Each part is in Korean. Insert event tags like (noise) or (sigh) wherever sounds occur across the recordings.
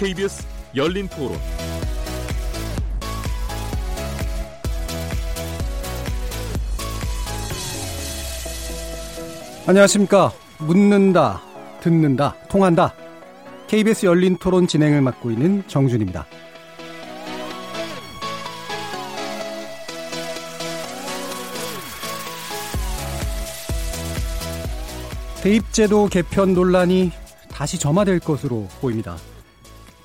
KBS 열린 토론. 안녕하십니까. 묻는다, 듣는다, 통한다. KBS 열린 토론 진행을 맡고 있는 정준입니다. 대입제도 개편 논란이 다시 점화될 것으로 보입니다.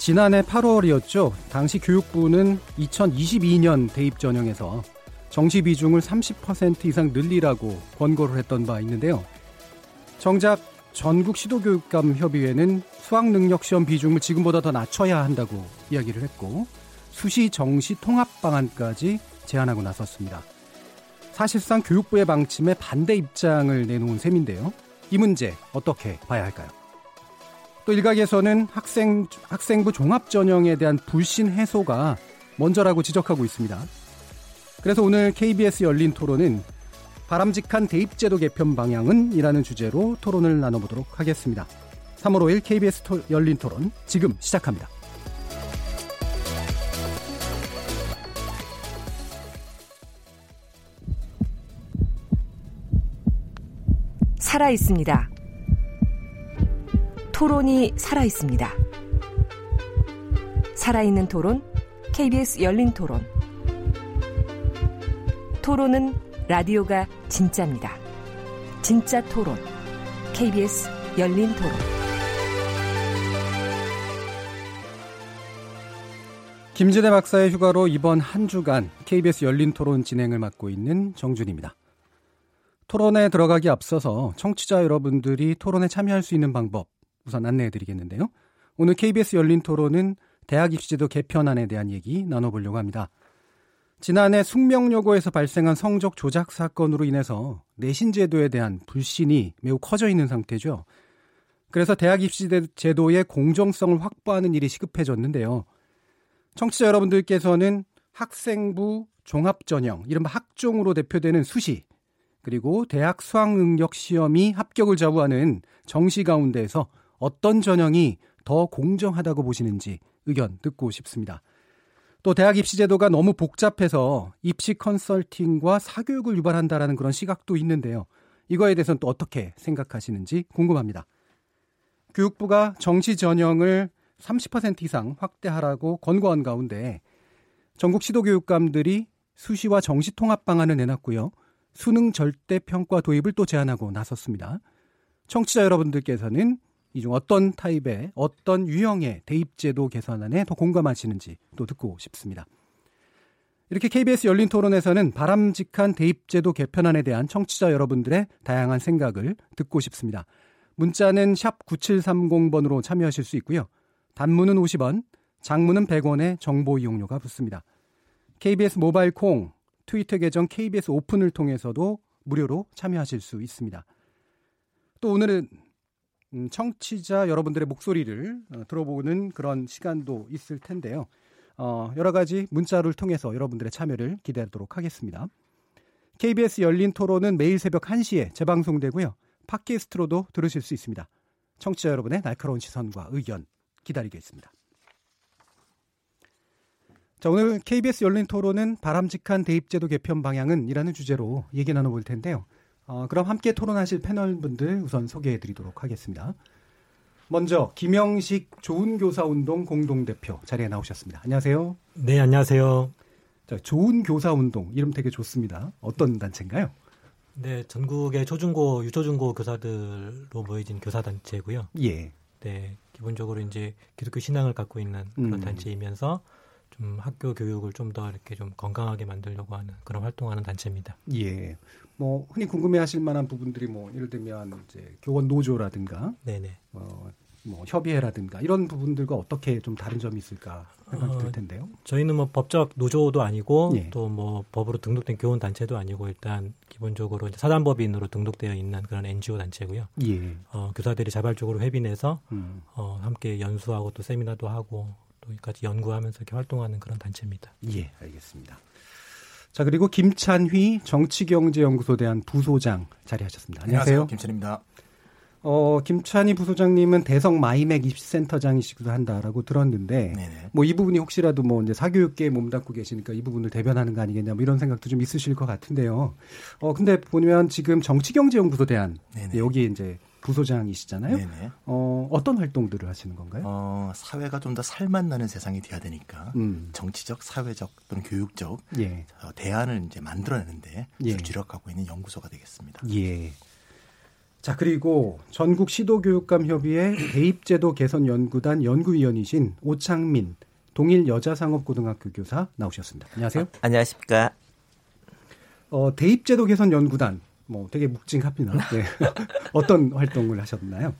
지난해 8월이었죠. 당시 교육부는 2022년 대입 전형에서 정시 비중을 30% 이상 늘리라고 권고를 했던 바 있는데요. 정작 전국 시도교육감 협의회는 수학 능력 시험 비중을 지금보다 더 낮춰야 한다고 이야기를 했고 수시 정시 통합 방안까지 제안하고 나섰습니다. 사실상 교육부의 방침에 반대 입장을 내놓은 셈인데요. 이 문제 어떻게 봐야 할까요? 또 일각에서는 학생, 학생부 종합전형에 대한 불신 해소가 먼저라고 지적하고 있습니다. 그래서 오늘 KBS 열린 토론은 바람직한 대입제도 개편 방향은 이라는 주제로 토론을 나눠보도록 하겠습니다. 3월 5일 KBS 토, 열린 토론 지금 시작합니다. 살아 있습니다. 토론이 살아 있습니다. 살아있는 토론, KBS 열린 토론. 토론은 라디오가 진짜입니다. 진짜 토론, KBS 열린 토론. 김진애 박사의 휴가로 이번 한 주간 KBS 열린 토론 진행을 맡고 있는 정준입니다. 토론에 들어가기 앞서서 청취자 여러분들이 토론에 참여할 수 있는 방법 우선 안내해 드리겠는데요. 오늘 KBS 열린 토론은 대학 입시제도 개편안에 대한 얘기 나눠보려고 합니다. 지난해 숙명여고에서 발생한 성적 조작 사건으로 인해서 내신 제도에 대한 불신이 매우 커져 있는 상태죠. 그래서 대학 입시 제도의 공정성을 확보하는 일이 시급해졌는데요. 청취자 여러분들께서는 학생부 종합전형, 이른바 학종으로 대표되는 수시, 그리고 대학 수학능력 시험이 합격을 자부하는 정시 가운데에서 어떤 전형이 더 공정하다고 보시는지 의견 듣고 싶습니다. 또 대학 입시 제도가 너무 복잡해서 입시 컨설팅과 사교육을 유발한다라는 그런 시각도 있는데요. 이거에 대해서는 또 어떻게 생각하시는지 궁금합니다. 교육부가 정시 전형을 30% 이상 확대하라고 권고한 가운데 전국 시도교육감들이 수시와 정시 통합 방안을 내놨고요. 수능 절대 평가 도입을 또 제안하고 나섰습니다. 청취자 여러분들께서는 이 중 어떤 타입의 어떤 유형의 대입제도 개선안에 더 공감하시는지 또 듣고 싶습니다. 이렇게 KBS 열린 토론에서는 바람직한 대입제도 개편안에 대한 청취자 여러분들의 다양한 생각을 듣고 싶습니다. 문자는 샵 9730번으로 참여하실 수 있고요. 단문은 50원, 장문은 100원의 정보 이용료가 붙습니다. KBS 모바일 콩, 트위터 계정 KBS 오픈을 통해서도 무료로 참여하실 수 있습니다. 또 오늘은 음, 청취자 여러분들의 목소리를 어, 들어보는 그런 시간도 있을 텐데요. 어, 여러 가지 문자를 통해서 여러분들의 참여를 기대하도록 하겠습니다. KBS 열린 토론은 매일 새벽 1시에 재방송되고요. 팟캐스트로도 들으실 수 있습니다. 청취자 여러분의 날카로운 시선과 의견 기다리겠습니다. 자, 오늘 KBS 열린 토론은 바람직한 대입제도 개편 방향은 이라는 주제로 얘기 나눠볼 텐데요. 어, 그럼 함께 토론하실 패널분들 우선 소개해 드리도록 하겠습니다. 먼저 김영식 좋은 교사 운동 공동 대표 자리에 나오셨습니다. 안녕하세요. 네, 안녕하세요. 자, 좋은 교사 운동 이름 되게 좋습니다. 어떤 단체인가요? 네, 전국의 초중고 유초중고 교사들로 모여진 교사 단체고요. 예. 네, 기본적으로 이제 기독교 신앙을 갖고 있는 그런 음. 단체이면서 좀 학교 교육을 좀 더 이렇게 좀 건강하게 만들려고 하는 그런 활동하는 단체입니다. 예. 뭐 흔히 궁금해하실 만한 부분들이 뭐 예를 들면 이제 교원 노조라든가, 네네. 어, 뭐 협의회라든가 이런 부분들과 어떻게 좀 다른 점이 있을까 생각이 어, 들 텐데요. 저희는 뭐 법적 노조도 아니고 예. 또뭐 법으로 등록된 교원 단체도 아니고 일단 기본적으로 사단법인으로 등록되어 있는 그런 NGO 단체고요. 예. 어, 교사들이 자발적으로 회비내서 음. 어, 함께 연수하고 또 세미나도 하고 또 여기까지 연구하면서 이렇게 활동하는 그런 단체입니다. 예, 알겠습니다. 자 그리고 김찬휘 정치경제연구소 대한 부소장 자리하셨습니다. 안녕하세요. 안녕하세요. 김찬입니다. 어, 김찬희 부소장님은 대성 마이맥 입시센터장이시기도 한다라고 들었는데, 뭐 이 부분이 혹시라도 뭐 이제 사교육계에 몸담고 계시니까 이 부분을 대변하는 거 아니겠냐, 뭐 이런 생각도 좀 있으실 것 같은데요. 어, 근데 보면 지금 정치경제연구소 대한 여기 이제 부소장이시잖아요. 네네. 어, 어떤 활동들을 하시는 건가요? 어, 사회가 좀 더 살맛 나는 세상이 돼야 되니까 음. 정치적, 사회적 또는 교육적 예. 어, 대안을 이제 만들어내는데 예. 주력하고 있는 연구소가 되겠습니다. 예. 자 그리고 전국 시도교육감 협의회 대입제도 개선 연구단 연구위원이신 오창민 동일 여자상업고등학교 교사 나오셨습니다. 안녕하세요. 아, 안녕하십니까. 어, 대입제도 개선 연구단 뭐 되게 묵직합니다. 네. (laughs) 어떤 활동을 하셨나요?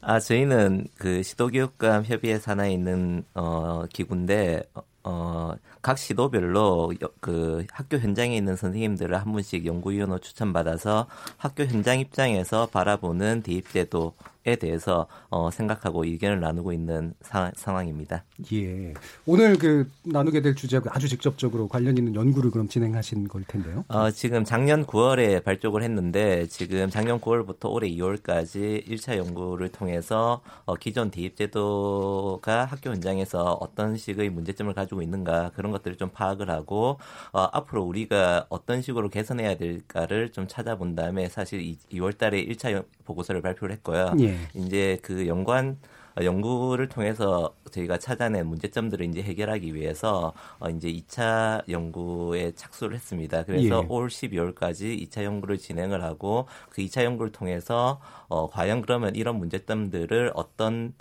아 저희는 그 시도교육감 협의회 산하에 있는 어 기구인데 어, 각 시도별로 그 학교 현장에 있는 선생님들을 한 분씩 연구위원으로 추천받아서 학교 현장 입장에서 바라보는 대입제도 에 대해서 어, 생각하고 의견을 나누고 있는 사, 상황입니다. 예. 오늘 그 나누게 될 주제하고 아주 직접적으로 관련 있는 연구를 그럼 진행하신 걸 텐데요. 어, 지금 작년 9월에 발족을 했는데 지금 작년 9월부터 올해 2월까지 1차 연구를 통해서 어, 기존 대입제도가 학교 현장에서 어떤 식의 문제점을 가지고 있는가 그런 것들을 좀 파악을 하고 어, 앞으로 우리가 어떤 식으로 개선해야 될까를 좀 찾아본 다음에 사실 2, 월 달에 1차 보고서를 발표를 했고요. 예. 이제 그 연관 연구를 통해서 저희가 찾아낸 문제점들을 이제 해결하기 위해서 어 이제 2차 연구에 착수를 했습니다. 그래서 예. 올 12월까지 2차 연구를 진행을 하고 그 2차 연구를 통해서 어 과연 그러면 이런 문제점들을 어떤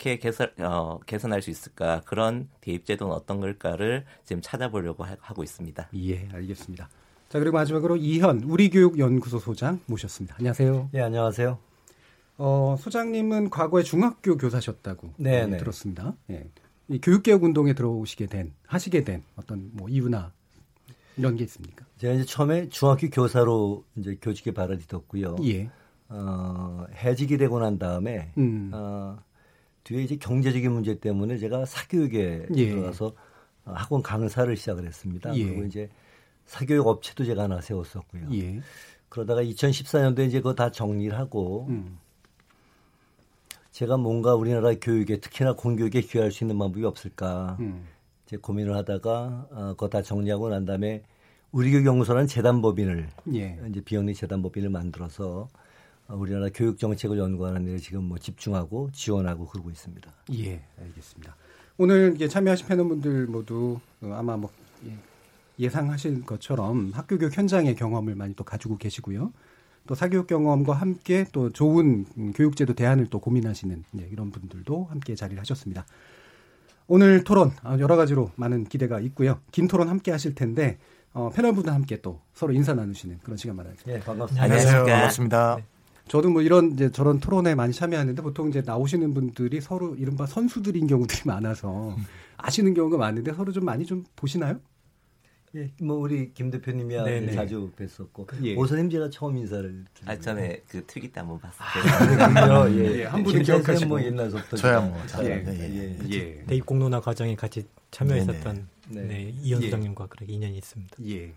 어떻게 개선, 어, 개선할 수 있을까 그런 대입제도는 어떤 걸까를 지금 찾아보려고 하 고 있습니다. 예, 알겠습니다. 자 그리고 마지막으로 이현 우리교육연구소 소장 모셨습니다. 안녕하세요. 네, 안녕하세요. 어, 소장님은 과거에 중학교 교사셨다고 네, 네. 들었습니다. 예. 이 교육개혁 운동에 들어오시게 된 하시게 된 어떤 뭐 이유나 이런 게 있습니까? 제가 이제 처음에 중학교 교사로 이제 교직에 발을 디뎠고요. 예. 어, 해직이 되고 난 다음에 음. 어, 뒤에 이제 경제적인 문제 때문에 제가 사교육에 예. 들어가서 학원 강사를 시작을 했습니다. 예. 그리고 이제 사교육 업체도 제가 하나 세웠었고요. 예. 그러다가 2014년도에 이제 그거 다 정리를 하고 음. 제가 뭔가 우리나라 교육에 특히나 공교육에 기여할 수 있는 방법이 없을까 음. 이제 고민을 하다가 어, 그거 다 정리하고 난 다음에 우리교육연구소라는 재단법인을 예. 이제 비영리 재단법인을 만들어서 어, 우리나라 교육 정책을 연구하는 데 지금 뭐 집중하고 지원하고 그러고 있습니다. 예, 알겠습니다. 오늘 참여하신 패널분들 모두 어, 아마 뭐 예, 예상하신 것처럼 학교 교육 현장의 경험을 많이 또 가지고 계시고요. 또 사교육 경험과 함께 또 좋은 교육제도 대안을 또 고민하시는 네, 이런 분들도 함께 자리를 하셨습니다. 오늘 토론 아, 여러 가지로 많은 기대가 있고요. 긴 토론 함께 하실 텐데 어, 패널 분들 함께 또 서로 인사 나누시는 그런 시간 마련하겠습니다. 네, 반갑습니다. 안녕하세요. 반갑습니다. 네. 저도 뭐 이런 이제 저런 토론에 많이 참여하는데 보통 이제 나오시는 분들이 서로 이른바 선수들인 경우들이 많아서 아시는 경우가 많은데 서로 좀 많이 좀 보시나요? 예, 뭐 우리 김 대표님이야 네네. 자주 뵀었고 예. 오선님 제가 처음 인사를 아 전에 그 특이 때 한번 봤어요. 아, 예. 예. 한 분은 기억하시고 뭐 옛날부터 저야 뭐 예. 예. 예. 예. 대입 공론화 과정에 같이 참여했었던 네. 네. 이현 소장님과 그렇게 인연이 있습니다. 예.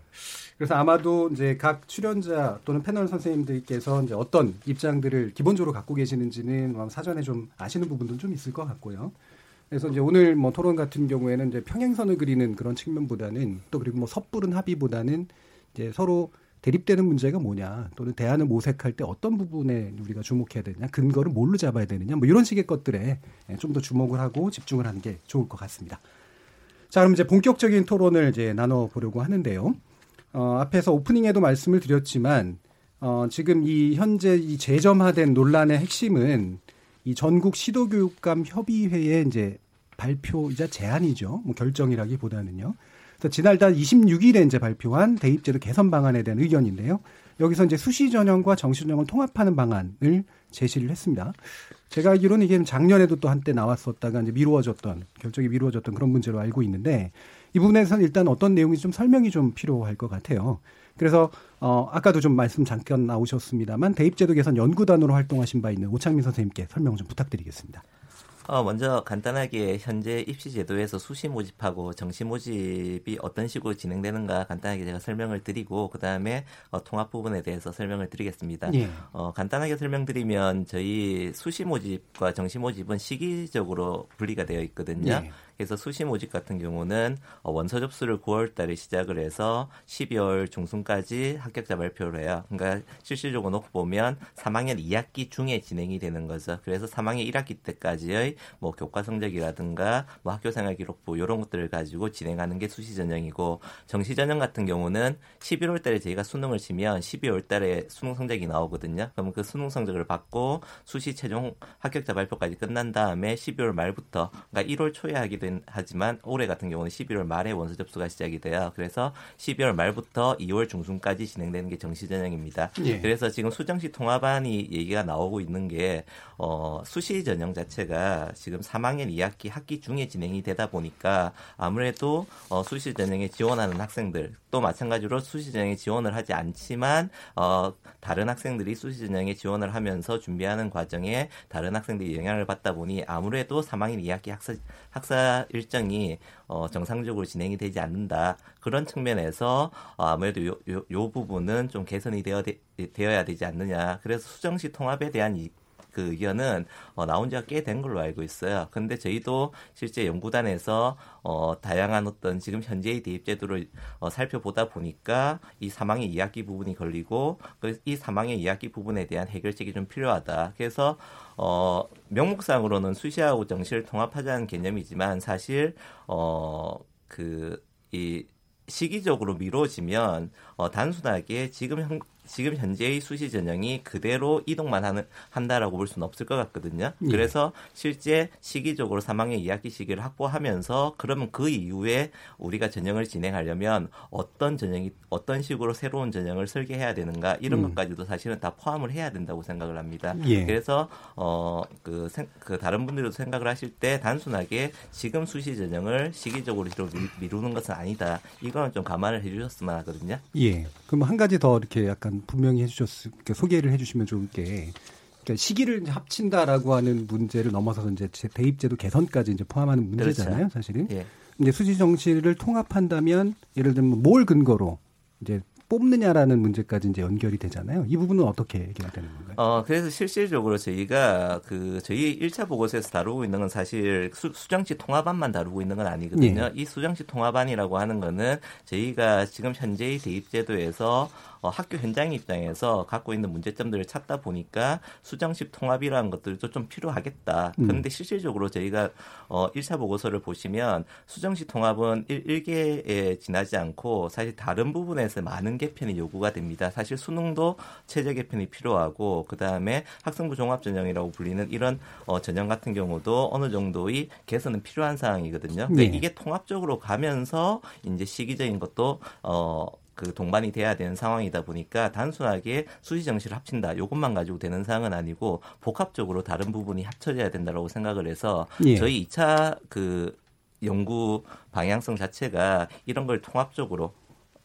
그래서 아마도 이제 각 출연자 또는 패널 선생님들께서 이제 어떤 입장들을 기본적으로 갖고 계시는지는 사전에 좀 아시는 부분도 좀 있을 것 같고요. 그래서 이제 오늘 뭐 토론 같은 경우에는 이제 평행선을 그리는 그런 측면보다는 또 그리고 뭐 섣부른 합의보다는 이제 서로 대립되는 문제가 뭐냐 또는 대안을 모색할 때 어떤 부분에 우리가 주목해야 되느냐 근거를 뭘로 잡아야 되느냐 뭐 이런 식의 것들에 예, 좀더 주목을 하고 집중을 하는 게 좋을 것 같습니다. 자 그럼 이제 본격적인 토론을 이제 나눠 보려고 하는데요. 어, 앞에서 오프닝에도 말씀을 드렸지만 어, 지금 이 현재 이 재점화된 논란의 핵심은 이 전국 시도교육감 협의회의 이제 발표이자 제안이죠. 뭐 결정이라기보다는요. 그래서 지난달 26일에 이제 발표한 대입제도 개선 방안에 대한 의견인데요. 여기서 이제 수시 전형과 정시 전형을 통합하는 방안을 제시를 했습니다. 제가 알기로는 이게 작년에도 또 한때 나왔었다가 이제 미루어졌던 결정이 미루어졌던 그런 문제로 알고 있는데 이 부분에서는 일단 어떤 내용이 좀 설명이 좀 필요할 것 같아요. 그래서 어 아까도 좀 말씀 잠깐 나오셨습니다만 대입제도 개선 연구단으로 활동하신 바 있는 오창민 선생님께 설명 좀 부탁드리겠습니다. 어, 먼저 간단하게 현재 입시 제도에서 수시 모집하고 정시 모집이 어떤 식으로 진행되는가 간단하게 제가 설명을 드리고 그 다음에 어, 통합 부분에 대해서 설명을 드리겠습니다. 예. 어, 간단하게 설명드리면 저희 수시 모집과 정시 모집은 시기적으로 분리가 되어 있거든요. 예. 그래서 수시 모집 같은 경우는 어, 원서 접수를 9월 달에 시작을 해서 12월 중순까지 합격자 발표를 해요. 그러니까 실질적으로 놓고 보면 3학년 2학기 중에 진행이 되는 거죠. 그래서 3학년 1학기 때까지의 뭐 교과 성적이라든가 뭐 학교 생활 기록부 이런 것들을 가지고 진행하는 게 수시 전형이고 정시 전형 같은 경우는 11월 달에 저희가 수능을 치면 12월 달에 수능 성적이 나오거든요. 그럼 그 수능 성적을 받고 수시 최종 합격자 발표까지 끝난 다음에 12월 말부터 그러니까 1월 초에 하기도 된, 하지만 올해 같은 경우는 11월 말에 원서 접수가 시작이 돼요. 그래서 12월 말부터 2월 중순까지 진행되는 게 정시 전형입니다. 예. 그래서 지금 수정시 통합안이 얘기가 나오고 있는 게 어, 수시 전형 자체가 지금 3학년 2학기 학기 중에 진행이 되다 보니까 아무래도 어, 수시 전형에 지원하는 학생들 또 마찬가지로 수시 전형에 지원을 하지 않지만 어, 다른 학생들이 수시 전형에 지원을 하면서 준비하는 과정에 다른 학생들이 영향을 받다 보니 아무래도 3학년 2학기 학사 학사 일정이 어, 정상적으로 진행이 되지 않는다. 그런 측면에서 어, 아무래도 요, 요, 요 부분은 좀 개선이 되어, 되, 되어야 되지 않느냐. 그래서 수정시 통합에 대한 이, 그 의견은 어, 나온 지가 꽤 된 걸로 알고 있어요. 근데 저희도 실제 연구단에서 어, 다양한 어떤 지금 현재의 대입 제도를 어, 살펴보다 보니까 이 사망의 이학기 부분이 걸리고 이 사망의 이학기 부분에 대한 해결책이 좀 필요하다. 그래서 어, 명목상으로는 수시하고 정시를 통합하자는 개념이지만 사실 어, 그이 시기적으로 미뤄지면 어, 단순하게 지금 현, 지금 현재의 수시 전형이 그대로 이동만 하는 한다라고 볼 수는 없을 것 같거든요. 예. 그래서 실제 시기적으로 3학년 2학기 시기를 확보하면서 그러면 그 이후에 우리가 전형을 진행하려면 어떤 전형이 어떤 식으로 새로운 전형을 설계해야 되는가 이런 음. 것까지도 사실은 다 포함을 해야 된다고 생각을 합니다. 예. 그래서 어그 그 다른 분들도 생각을 하실 때 단순하게 지금 수시 전형을 시기적으로 미루는 것은 아니다. 이거는 좀 감안을 해주셨으면 하거든요. 예. 그럼 한 가지 더 이렇게 약간 분명히 해주셨, 그러니까 소개를 해주시면 좋을 게, 그러니까 시기를 합친다라고 하는 문제를 넘어서서 이제 대입제도 개선까지 이제 포함하는 문제잖아요, 그렇죠. 사실은. 예. 근데 수지 정시를 통합한다면 예를 들면 뭘 근거로 이제 뽑느냐라는 문제까지 이제 연결이 되잖아요. 이 부분은 어떻게 해결되는 건가요? 어, 그래서 실질적으로 저희가 그 저희 1차 보고서에서 다루고 있는 건 사실 수, 수정시 통합안만 다루고 있는 건 아니거든요. 예. 이 수정시 통합안이라고 하는 거는 저희가 지금 현재의 대입제도에서 어, 학교 현장 입장에서 갖고 있는 문제점들을 찾다 보니까 수정식 통합이라는 것들도 좀 필요하겠다. 음. 그런데 실질적으로 저희가 어, 1차 보고서를 보시면 수정식 통합은 1, 개에 지나지 않고 사실 다른 부분에서 많은 개편이 요구가 됩니다. 사실 수능도 체제 개편이 필요하고 그다음에 학생부 종합 전형이라고 불리는 이런 어, 전형 같은 경우도 어느 정도의 개선은 필요한 상황이거든요. 근데 네. 이게 통합적으로 가면서 이제 시기적인 것도 어, 그 동반이 돼야 되는 상황이다 보니까 단순하게 수시 정시를 합친다 이것만 가지고 되는 상황은 아니고 복합적으로 다른 부분이 합쳐져야 된다라고 생각을 해서 예. 저희 2차 그 연구 방향성 자체가 이런 걸 통합적으로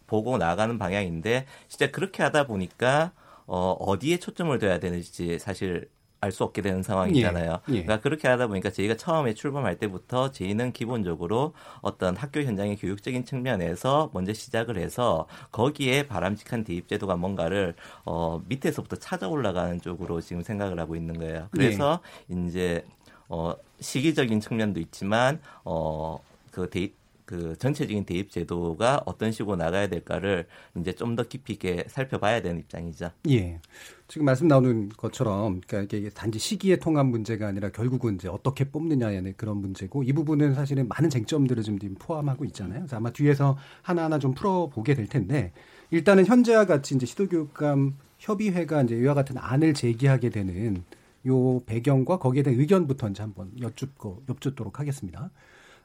보고 나가는 방향인데 진짜 그렇게 하다 보니까 어, 어디에 초점을 둬야 되는지 사실 알 수 없게 되는 상황이잖아요. 예, 예. 그러니까 그렇게 하다 보니까 저희가 처음에 출범할 때부터 저희는 기본적으로 어떤 학교 현장의 교육적인 측면에서 먼저 시작을 해서 거기에 바람직한 대입 제도가 뭔가를 어 밑에서부터 찾아 올라가는 쪽으로 지금 생각을 하고 있는 거예요. 그래서 예. 이제 어 시기적인 측면도 있지만 어그 대입 그 전체적인 대입 제도가 어떤 식으로 나가야 될까를 이제 좀 더 깊이 있게 살펴봐야 되는 입장이죠. 예. 지금 말씀 나오는 것처럼 그러니까 이게 단지 시기의 통합 문제가 아니라 결국은 이제 어떻게 뽑느냐의 그런 문제고 이 부분은 사실은 많은 쟁점들을 좀 포함하고 있잖아요. 그래서 아마 뒤에서 하나하나 좀 풀어보게 될 텐데 일단은 현재와 같이 이제 시도교육감 협의회가 이제 이와 같은 안을 제기하게 되는 요 배경과 거기에 대한 의견부터 이제 한번 여쭙고 여쭙도록 하겠습니다.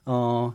어,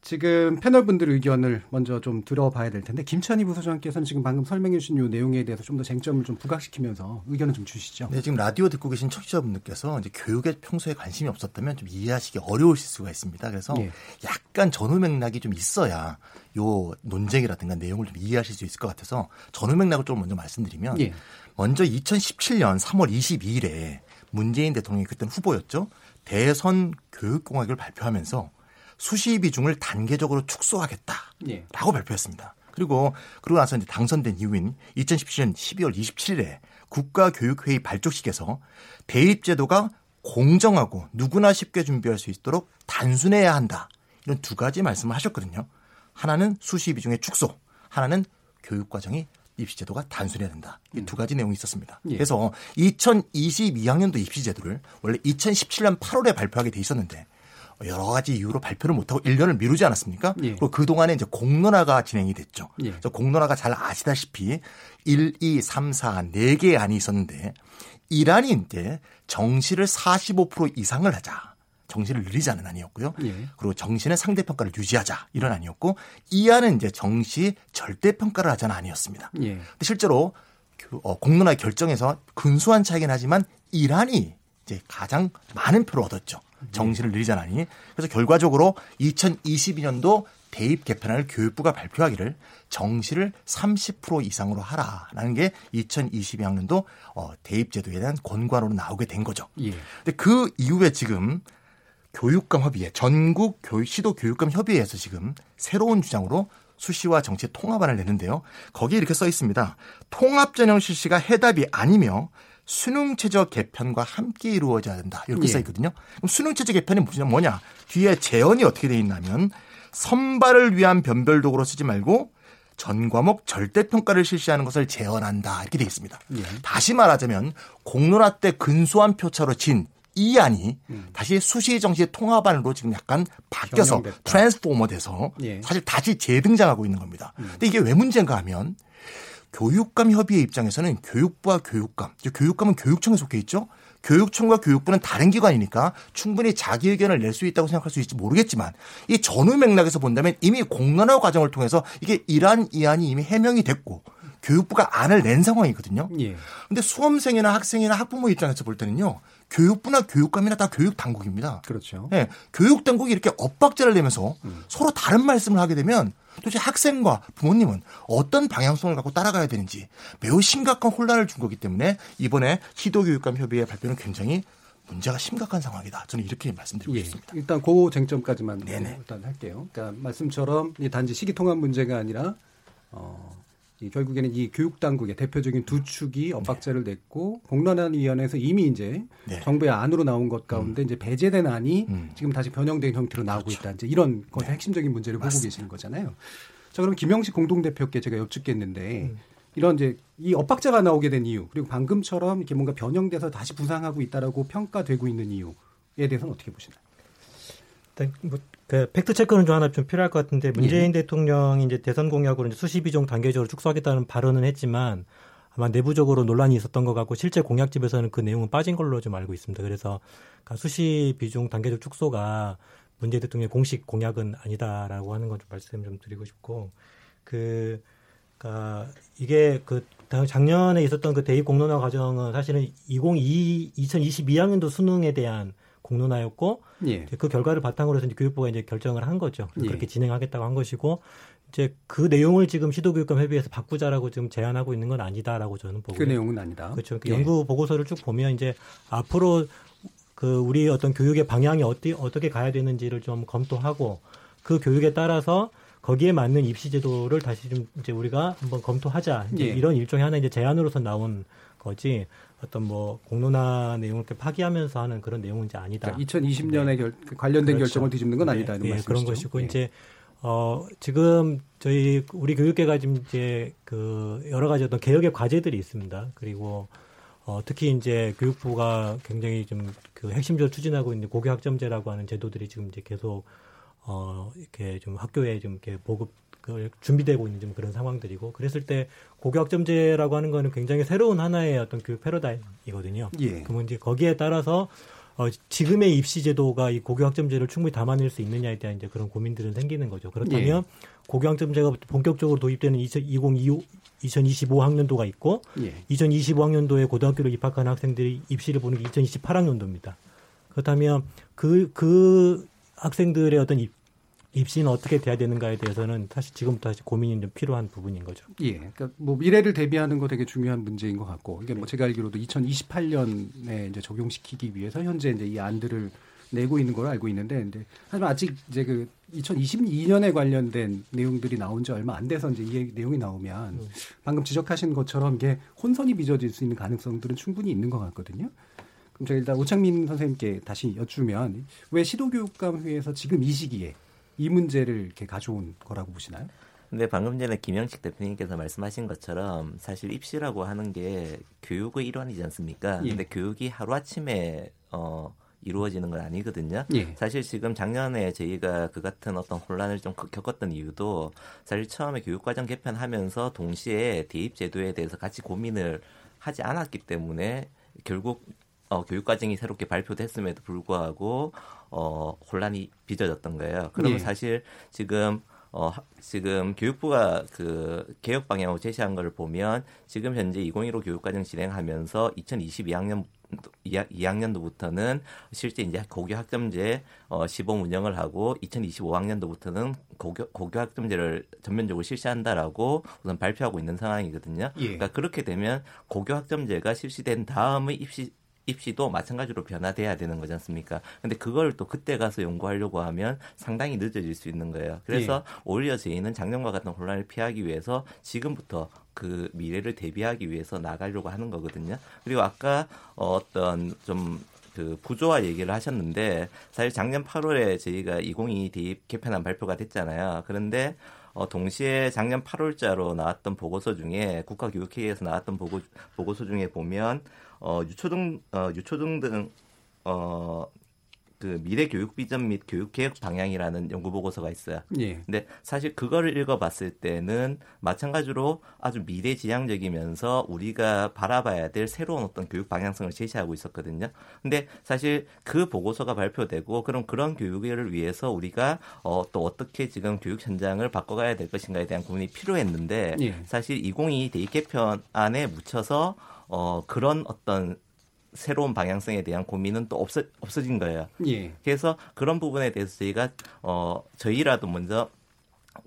지금 패널 분들 의견을 먼저 좀 들어봐야 될 텐데 김찬희 부소장께서는 지금 방금 설명해 주신 이 내용에 대해서 좀 더 쟁점을 좀 부각시키면서 의견을 좀 주시죠. 네, 지금 라디오 듣고 계신 청취자분들께서 이제 교육에 평소에 관심이 없었다면 좀 이해하시기 어려우실 수가 있습니다. 그래서 네. 약간 전후 맥락이 좀 있어야 요 논쟁이라든가 내용을 좀 이해하실 수 있을 것 같아서 전후 맥락을 좀 먼저 말씀드리면 네. 먼저 2017년 3월 22일에 문재인 대통령이 그때 후보였죠. 대선 교육공약을 발표하면서 수시 비중을 단계적으로 축소하겠다라고 예. 발표했습니다. 그리고 그러고 나서 이제 당선된 이후인 2017년 12월 27일에 국가교육회의 발족식에서 대입 제도가 공정하고 누구나 쉽게 준비할 수 있도록 단순해야 한다. 이런 두 가지 말씀을 하셨거든요. 하나는 수시 비중의 축소, 하나는 교육 과정이 입시 제도가 단순해야 된다. 이 두 가지 내용이 있었습니다. 예. 그래서 2022학년도 입시 제도를 원래 2017년 8월에 발표하게 돼 있었는데 여러 가지 이유로 발표를 못하고 1년을 미루지 않았습니까? 예. 그리고 그동안에 이제 공론화가 진행이 됐죠. 예. 그래서 공론화가 잘 아시다시피 1, 2, 3, 4, 4개의 안이 있었는데 1안이 이제 정시를 45% 이상을 하자. 정시를 늘리자는 안이었고요. 예. 그리고 정시는 상대 평가를 유지하자 이런 안이었고 이 안은 이제 정시 절대 평가를 하자는 안이었습니다. 예. 근데 실제로 그, 어, 공론화 결정에서 근소한 차이긴 하지만 이란이 이제 가장 많은 표를 얻었죠. 정시를 늘리자나니. 그래서 결과적으로 2022년도 대입 개편안을 교육부가 발표하기를 정시를 30% 이상으로 하라라는 게 2022학년도 어, 대입 제도에 대한 권고안으로 나오게 된 거죠. 예. 근데 그 이후에 지금 교육감 협의회 전국 교육 시도 교육감 협의회에서 지금 새로운 주장으로 수시와 정치 통합안을 내는데요. 거기에 이렇게 써 있습니다. 통합 전형 실시가 해답이 아니며 수능 체제 개편과 함께 이루어져야 된다. 이렇게 예. 써 있거든요. 그럼 수능 체제 개편이 뭐냐? 뒤에 재원이 어떻게 돼 있냐면 선발을 위한 변별 도구로 쓰지 말고 전 과목 절대 평가를 실시하는 것을 제언한다. 이렇게 돼 있습니다. 예. 다시 말하자면 공론화 때 근소한 표차로 진 이 안이 음. 다시 수시 정시 통합안으로 지금 약간 바뀌어서 트랜스포머 돼서 예. 사실 다시 재등장하고 있는 겁니다. 음. 근데 이게 왜 문제인가 하면 교육감 협의회 입장에서는 교육부와 교육감, 교육감은 교육청에 속해 있죠. 교육청과 교육부는 다른 기관이니까 충분히 자기 의견을 낼 수 있다고 생각할 수 있을지 모르겠지만 이 전후 맥락에서 본다면 이미 공론화 과정을 통해서 이게 이러한 이안이 이미 해명이 됐고 교육부가 안을 낸 상황이거든요. 예. 근데 수험생이나 학생이나 학부모 입장에서 볼 때는요. 교육부나 교육감이나 다 교육 당국입니다. 그렇죠. 예. 교육 당국이 이렇게 엇박자를 내면서 음. 서로 다른 말씀을 하게 되면 도대체 학생과 부모님은 어떤 방향성을 갖고 따라가야 되는지 매우 심각한 혼란을 준 거기 때문에 이번에 시도교육감 협의회 발표는 굉장히 문제가 심각한 상황이다. 저는 이렇게 말씀드리고 예, 싶습니다. 일단 그 쟁점까지만 네네. 일단 할게요. 그러니까 말씀처럼 단지 시기 통합 문제가 아니라 어, 이 결국에는 이 교육 당국의 대표적인 두 축이 엇박자를 네. 냈고 공론화 위원회에서 이미 이제 네. 정부의 안으로 나온 것 가운데 음. 이제 배제된 안이 음. 지금 다시 변형된 형태로 나오고 그렇죠. 있다. 이제 이런 것의 네. 핵심적인 문제를 맞습니다. 보고 계시는 거잖아요. 자, 그럼 김영식 공동대표께 제가 여쭙겠는데 음. 이런 이제 이 엇박자가 나오게 된 이유 그리고 방금처럼 이렇게 뭔가 변형돼서 다시 부상하고 있다라고 평가되고 있는 이유에 대해서는 어떻게 보시나요? 뭐, 그 팩트 체크는 좀 하나 좀 필요할 것 같은데 문재인 예. 대통령이 이제 대선 공약으로 이제 수시 비중 단계적으로 축소하겠다는 발언은 했지만 아마 내부적으로 논란이 있었던 것 같고 실제 공약집에서는 그 내용은 빠진 걸로 좀 알고 있습니다. 그래서 그러니까 수시 비중 단계적 축소가 문재인 대통령의 공식 공약은 아니다라고 하는 건 좀 말씀 좀 드리고 싶고 그 그러니까 이게 그 작년에 있었던 그 대입 공론화 과정은 사실은 2022 2022학년도 수능에 대한 공론화였고 예. 그 결과를 바탕으로 해서 이제 교육부가 이제 결정을 한 거죠. 예. 그렇게 진행하겠다고 한 것이고 이제 그 내용을 지금 시도교육감 협의회에서 바꾸자라고 지금 제안하고 있는 건 아니다라고 저는 보고 그 내용은 아니다. 그렇죠. 그 예. 연구 보고서를 쭉 보면 이제 앞으로 그 우리 어떤 교육의 방향이 어떻게 어떻게 가야 되는지를 좀 검토하고 그 교육에 따라서 거기에 맞는 입시 제도를 다시 좀 이제 우리가 한번 검토하자 예. 이런 일종의 하나 이제 제안으로서 나온 거지 어떤 뭐 공론화 내용을 이렇게 파기하면서 하는 그런 내용은 이제 아니다. 그러니까 2020년에 결, 관련된 그렇죠. 결정을 뒤집는 건 아니다. 네, 네 그런 것이고 네. 이제 어 지금 저희 우리 교육계가 지금 이제 그 여러 가지 어떤 개혁의 과제들이 있습니다. 그리고 어 특히 이제 교육부가 굉장히 좀 그 핵심적으로 추진하고 있는 고교 학점제라고 하는 제도들이 지금 이제 계속 어 이렇게 좀 학교에 좀 이렇게 보급 그 준비되고 있는 좀 그런 상황들이고 그랬을 때 고교학점제라고 하는 거는 굉장히 새로운 하나의 어떤 교육 패러다임이거든요. 예. 그러면 이제 거기에 따라서 어, 지금의 입시 제도가 이 고교학점제를 충분히 담아낼 수 있느냐에 대한 이제 그런 고민들은 생기는 거죠. 그렇다면 예. 고교학점제가 본격적으로 도입되는 2025 2025학년도가 있고 예. 2025학년도에 고등학교를 입학한 학생들이 입시를 보는 게 2028학년도입니다. 그렇다면 그, 그 학생들의 어떤 입, 입시는 어떻게 돼야 되는가에 대해서는 사실 지금부터 다시 고민이 좀 필요한 부분인 거죠. 예. 그러니까 뭐 미래를 대비하는 거 되게 중요한 문제인 것 같고 이게 뭐 제가 알기로도 2028년에 이제 적용시키기 위해서 현재 이제 이 안들을 내고 있는 걸로 알고 있는데 근데 하지만 아직 이제 그 2022년에 관련된 내용들이 나온 지 얼마 안 돼서 이제 이 내용이 나오면 음. 방금 지적하신 것처럼 이게 혼선이 빚어질 수 있는 가능성들은 충분히 있는 것 같거든요. 그럼 제가 일단 오창민 선생님께 다시 여쭈면 왜 시도교육감 회에서 지금 이 시기에 이 문제를 이렇게 가져온 거라고 보시나요? 근데 방금 전에 김영식 대표님께서 말씀하신 것처럼 사실 입시라고 하는 게 교육의 일환이지 않습니까? 예. 근데 교육이 하루아침에 어 이루어지는 건 아니거든요. 예. 사실 지금 작년에 저희가 그 같은 어떤 혼란을 좀 겪었던 이유도 사실 처음에 교육과정 개편하면서 동시에 대입 제도에 대해서 같이 고민을 하지 않았기 때문에 결국 어, 교육과정이 새롭게 발표됐음에도 불구하고 어, 혼란이 빚어졌던 거예요. 그러면 예. 사실 지금 어, 지금 교육부가 그 개혁 방향으로 제시한 것을 보면 지금 현재 2015 교육과정 진행하면서 2022학년 2학년도부터는 실제 이제 고교 학점제 어, 시범 운영을 하고 2025학년도부터는 고교, 고교 학점제를 전면적으로 실시한다라고 우선 발표하고 있는 상황이거든요. 예. 그러니까 그렇게 되면 고교 학점제가 실시된 다음의 입시 입시도 마찬가지로 변화돼야 되는 거지 않습니까? 근데 그걸 또 그때 가서 연구하려고 하면 상당히 늦어질 수 있는 거예요. 그래서 예. 오히려 저희는 작년과 같은 혼란을 피하기 위해서 지금부터 그 미래를 대비하기 위해서 나가려고 하는 거거든요. 그리고 아까 어떤 좀그 부조화 얘기를 하셨는데 사실 작년 8월에 저희가 2022 대입 개편안 발표가 됐잖아요. 그런데 어, 동시에 작년 8월자로 나왔던 보고서 중에 국가교육회의에서 나왔던 보고, 보고서 중에 보면 어, 유초등 어, 유초등 등 어, 그 미래 교육 비전 및 교육 개혁 방향이라는 연구 보고서가 있어요. 예. 근데 사실 그거를 읽어봤을 때는 마찬가지로 아주 미래 지향적이면서 우리가 바라봐야 될 새로운 어떤 교육 방향성을 제시하고 있었거든요. 근데 사실 그 보고서가 발표되고 그럼 그런 교육을 위해서 우리가 어, 또 어떻게 지금 교육 현장을 바꿔가야 될 것인가에 대한 고민이 필요했는데 예. 사실 2022 대입 개편 안에 묻혀서 어, 그런 어떤 새로운 방향성에 대한 고민은 또 없어, 없어진 거예요. 예. 그래서 그런 부분에 대해서 저희가 어 저희라도 먼저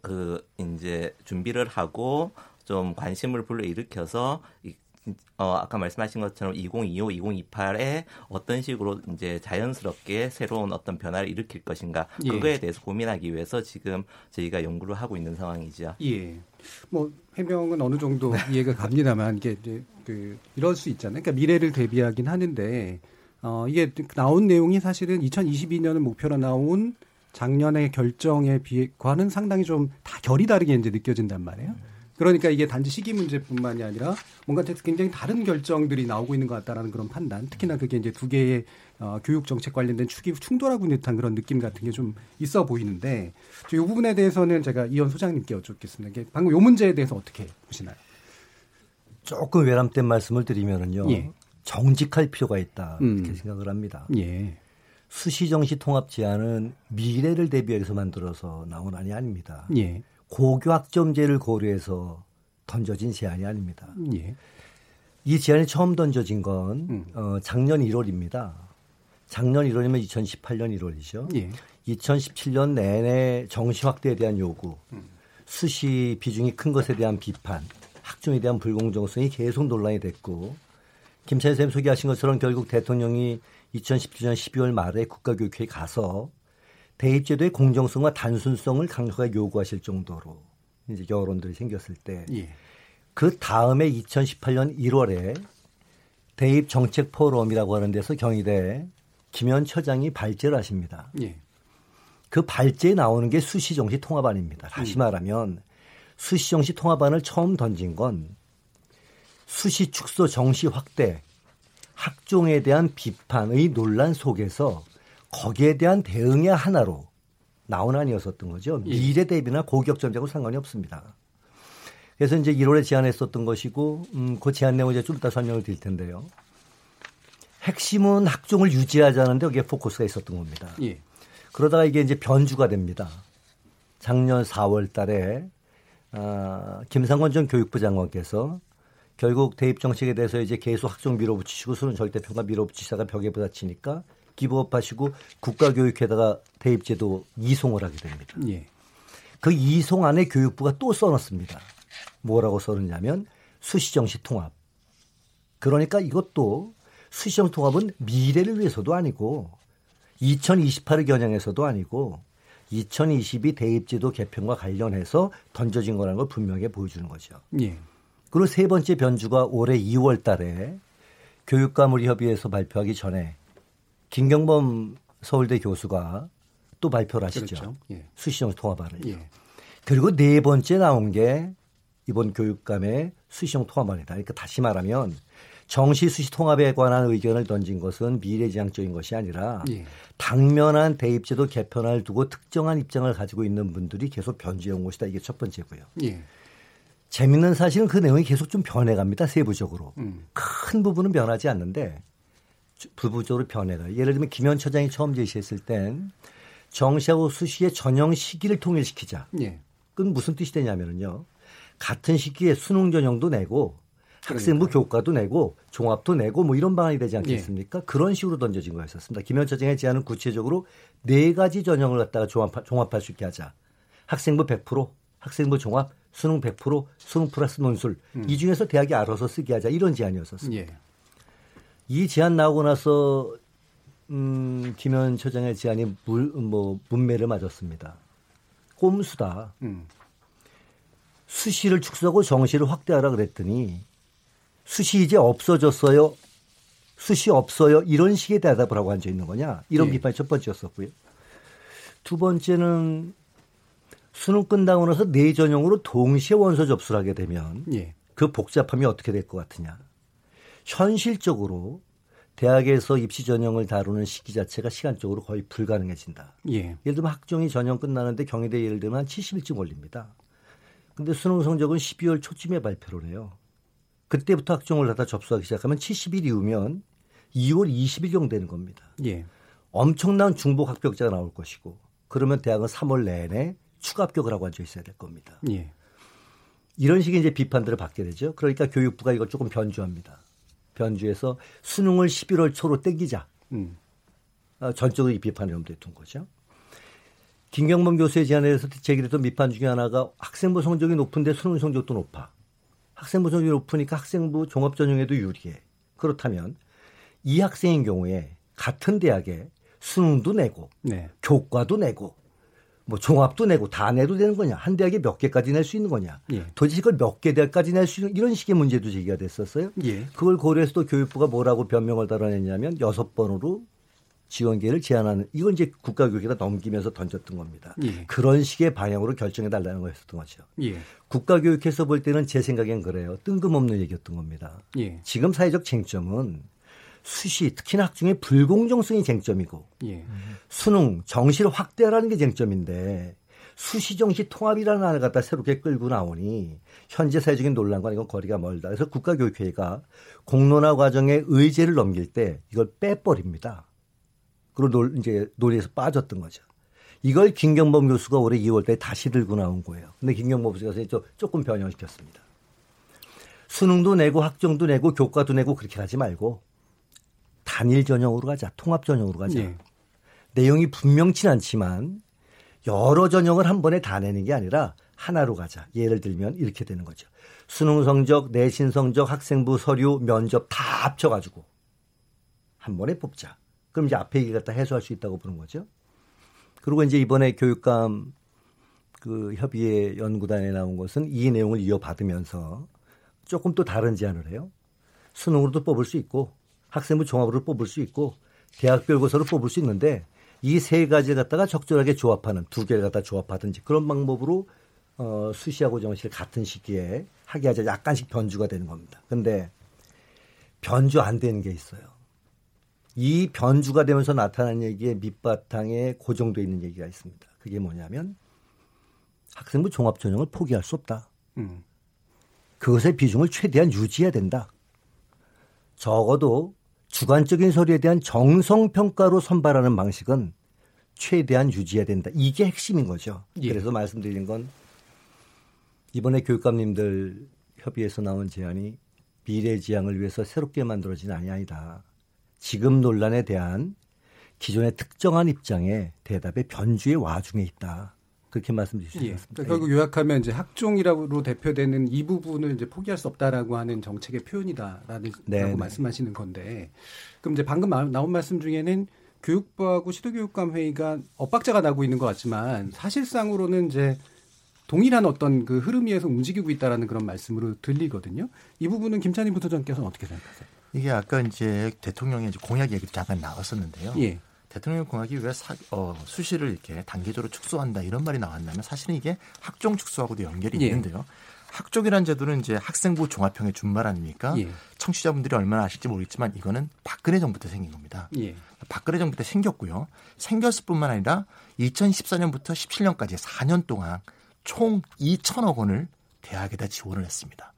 그 이제 준비를 하고 좀 관심을 불러일으켜서 이, 어, 아까 말씀하신 것처럼 2025, 2028에 어떤 식으로 이제 자연스럽게 새로운 어떤 변화를 일으킬 것인가 예. 그거에 대해서 고민하기 위해서 지금 저희가 연구를 하고 있는 상황이죠. 예. 뭐 해명은 어느 정도 이해가 갑니다만 이게 이제 그 이럴 수 있잖아요. 그러니까 미래를 대비하긴 하는데 어 이게 나온 내용이 사실은 2022년을 목표로 나온 작년의 결정에 비해과는 상당히 좀 다 결이 다르게 이제 느껴진단 말이에요. 그러니까 이게 단지 시기 문제뿐만이 아니라 뭔가 굉장히 다른 결정들이 나오고 있는 것 같다라는 그런 판단. 특히나 그게 이제 두 개의 어, 교육 정책 관련된 축이 충돌하고 있는 듯한 그런 느낌 같은 게 좀 있어 보이는데 이 부분에 대해서는 제가 이현 소장님께 여쭙겠습니다. 방금 이 문제에 대해서 어떻게 보시나요? 조금 외람된 말씀을 드리면은요. 예. 정직할 필요가 있다 이렇게 음. 생각을 합니다. 예. 수시 정시 통합 제안은 미래를 대비해서 만들어서 나온 안이 아닙니다. 예. 고교 학점제를 고려해서 던져진 제안이 아닙니다. 예. 이 제안이 처음 던져진 건 음. 어, 작년 1월입니다. 작년 1월이면 2018년 1월이죠. 예. 2017년 내내 정시 확대에 대한 요구, 음. 수시 비중이 큰 것에 대한 비판, 학종에 대한 불공정성이 계속 논란이 됐고 김찬희 선생님 소개하신 것처럼 결국 대통령이 2017년 12월 말에 국가교육회에 가서 대입제도의 공정성과 단순성을 강력하게 요구하실 정도로 이제 여론들이 생겼을 때, 예. 그 다음에 2018년 1월에 대입 정책 포럼이라고 하는 데서 경희대 김현 처장이 발제를 하십니다. 예. 그 발제에 나오는 게 수시정시 통합안입니다. 다시 음. 말하면 수시정시 통합안을 처음 던진 건 수시 축소 정시 확대 학종에 대한 비판의 논란 속에서 거기에 대한 대응의 하나로 나온 안이었었던 거죠. 예. 미래 대비나 고격 전쟁하고 상관이 없습니다. 그래서 이제 1월에 제안했었던 것이고, 음, 그 제안 내용 이제 좀 이따 설명을 드릴 텐데요. 핵심은 학종을 유지하자는데 여기에 포커스가 있었던 겁니다. 예. 그러다가 이게 이제 변주가 됩니다. 작년 4월 달에 아, 김상원 전 교육부 장관께서 결국 대입 정책에 대해서 이제 계속 학종 밀어붙이시고 수능 절대평가 밀어붙이시다가 벽에 부딪히니까 기부업하시고 국가교육회다가 대입제도 이송을 하게 됩니다. 예. 그 이송 안에 교육부가 또 써놨습니다. 뭐라고 써놨냐면 수시정시 통합. 그러니까 이것도 수시정 통합은 미래를 위해서도 아니고 2028을 겨냥해서도 아니고 2022 대입제도 개편과 관련해서 던져진 거라는 걸 분명히 보여주는 거죠. 예. 그리고 세 번째 변주가 올해 2월 달에 교육과물협의회에서 발표하기 전에 김경범 서울대 교수가 또 발표를 하시죠. 그렇죠. 예. 수시정 통합안을. 예. 그리고 네 번째 나온 게 이번 교육감의 수시정 통합안이다. 그러니까 다시 말하면 정시 수시 통합에 관한 의견을 던진 것은 미래지향적인 것이 아니라 예. 당면한 대입제도 개편을 두고 특정한 입장을 가지고 있는 분들이 계속 변주해온 것이다. 이게 첫 번째고요. 예. 재밌는 사실은 그 내용이 계속 좀 변해갑니다. 세부적으로. 음. 큰 부분은 변하지 않는데 부부적으로 변해가요. 예를 들면 김현 처장이 처음 제시했을 땐 정시하고 수시의 전형 시기를 통일시키자. 예. 그건 무슨 뜻이 되냐면요. 같은 시기에 수능 전형도 내고 학생부 교과도 내고 종합도 내고 뭐 이런 방안이 되지 않겠습니까? 예. 그런 식으로 던져진 거였었습니다. 김현 처장의 제안은 구체적으로 네 가지 전형을 갖다가 종합, 종합할 수 있게 하자. 학생부 100%, 학생부 종합, 수능 100%, 수능 플러스 논술 음. 이 중에서 대학이 알아서 쓰게 하자 이런 제안이었었습니다. 예. 이 제안 나오고 나서 음, 김현 처장의 제안이 물, 뭐 문매를 맞았습니다. 꼼수다. 음. 수시를 축소하고 정시를 확대하라 그랬더니 수시 이제 없어졌어요. 수시 없어요. 이런 식의 대답을 하고 앉아 있는 거냐. 이런 예. 비판이 첫 번째였었고요. 두 번째는 수능 끝나고 나서 내전형으로 동시에 원서 접수를 하게 되면 예. 그 복잡함이 어떻게 될 것 같으냐. 현실적으로 대학에서 입시 전형을 다루는 시기 자체가 시간적으로 거의 불가능해진다. 예. 를 들면 학종이 전형 끝나는데 경희대 예를 들면 한 70일쯤 걸립니다. 근데 수능 성적은 12월 초쯤에 발표를 해요. 그때부터 학종을 갖다 접수하기 시작하면 70일 이후면 2월 20일경 되는 겁니다. 예. 엄청난 중복 합격자가 나올 것이고 그러면 대학은 3월 내내 추가 합격을 하고 앉아 있어야 될 겁니다. 예. 이런 식의 이제 비판들을 받게 되죠. 그러니까 교육부가 이걸 조금 변주합니다. 변주해서 수능을 11월 초로 땡기자. 음. 아, 전적으로 이 비판을 염두에 둔 거죠. 김경범 교수의 제안에 대해서 제기됐던 비판 중에 하나가 학생부 성적이 높은데 수능 성적도 높아. 학생부 성적이 높으니까 학생부 종합 전형에도 유리해. 그렇다면 이 학생인 경우에 같은 대학에 수능도 내고 네. 교과도 내고 뭐 종합도 내고 다 내도 되는 거냐 한 대학에 몇 개까지 낼 수 있는 거냐 예. 도대체 이걸 몇 개 대학까지 낼 수 있는 이런 식의 문제도 제기가 됐었어요. 예. 그걸 고려해서 또 교육부가 뭐라고 변명을 달아냈냐면 여섯 번으로 지원 기회를 제한하는 이건 이제 국가교육에다 넘기면서 던졌던 겁니다. 예. 그런 식의 방향으로 결정해 달라는 거였었던 거죠. 예. 국가교육에서 볼 때는 제 생각엔 그래요. 뜬금없는 얘기였던 겁니다. 예. 지금 사회적 쟁점은 수시 특히나 학중의 불공정성이 쟁점이고 예. 수능 정시를 확대하라는 게 쟁점인데 수시 정시 통합이라는 안을 갖다 새롭게 끌고 나오니 현재 사회적인 논란과 이건 거리가 멀다. 그래서 국가교육회의가 공론화 과정에 의제를 넘길 때 이걸 빼버립니다. 그리고 논, 이제 논의에서 빠졌던 거죠. 이걸 김경범 교수가 올해 2월 때 다시 들고 나온 거예요. 근데 김경범 교수가 조금 변형시켰습니다. 수능도 내고 학종도 내고 교과도 내고 그렇게 하지 말고 단일 전형으로 가자. 통합 전형으로 가자. 네. 내용이 분명치 않지만 여러 전형을 한 번에 다 내는 게 아니라 하나로 가자. 예를 들면 이렇게 되는 거죠. 수능 성적, 내신 성적, 학생부 서류, 면접 다 합쳐가지고 한 번에 뽑자. 그럼 이제 앞에 얘기 갖다 해소할 수 있다고 보는 거죠. 그리고 이제 이번에 교육감 그 협의회 연구단에 나온 것은 이 내용을 이어받으면서 조금 또 다른 제안을 해요. 수능으로도 뽑을 수 있고 학생부 종합으로 뽑을 수 있고 대학별 고서로 뽑을 수 있는데 이 세 가지를 갖다가 적절하게 조합하는 두 개를 갖다 조합하든지 그런 방법으로 어, 수시하고 정시를 같은 시기에 하게 하자 약간씩 변주가 되는 겁니다. 근데 변주 안 되는 게 있어요. 이 변주가 되면서 나타나는 얘기에 밑바탕에 고정되어 있는 얘기가 있습니다. 그게 뭐냐면 학생부 종합 전형을 포기할 수 없다. 음. 그것의 비중을 최대한 유지해야 된다. 적어도 주관적인 서류에 대한 정성 평가로 선발하는 방식은 최대한 유지해야 된다. 이게 핵심인 거죠. 예. 그래서 말씀드린 건 이번에 교육감님들 협의에서 나온 제안이 미래 지향을 위해서 새롭게 만들어진 아니 아니다. 지금 논란에 대한 기존의 특정한 입장에 대답의 변주의 와중에 있다. 그렇게 말씀드릴 수 예. 있습니다. 결국 요약하면 이제 학종이라고 대표되는 이 부분을 이제 포기할 수 없다라고 하는 정책의 표현이다라는 네, 네. 말씀하시는 건데, 그럼 이제 방금 나온 말씀 중에는 교육부하고 시도교육감 회의가 엇박자가 나고 있는 것 같지만 사실상으로는 이제 동일한 어떤 그 흐름위에서 움직이고 있다라는 그런 말씀으로 들리거든요. 이 부분은 김찬희 부소장께서는 어떻게 생각하세요? 이게 아까 이제 대통령의 이제 공약 얘기도 잠깐 나왔었는데요. 예. 대통령 공약이 왜 사, 어, 수시를 이렇게 단계적으로 축소한다 이런 말이 나왔냐면 사실은 이게 학종 축소하고도 연결이 예. 있는데요. 학종이라는 제도는 이제 학생부 종합형의 준말 아닙니까? 예. 청취자분들이 얼마나 아실지 모르겠지만 이거는 박근혜 정부 때 생긴 겁니다. 예. 박근혜 정부 때 생겼고요. 생겼을 뿐만 아니라 2014년부터 17년까지 4년 동안 총 2천억 원을 대학에다 지원을 했습니다.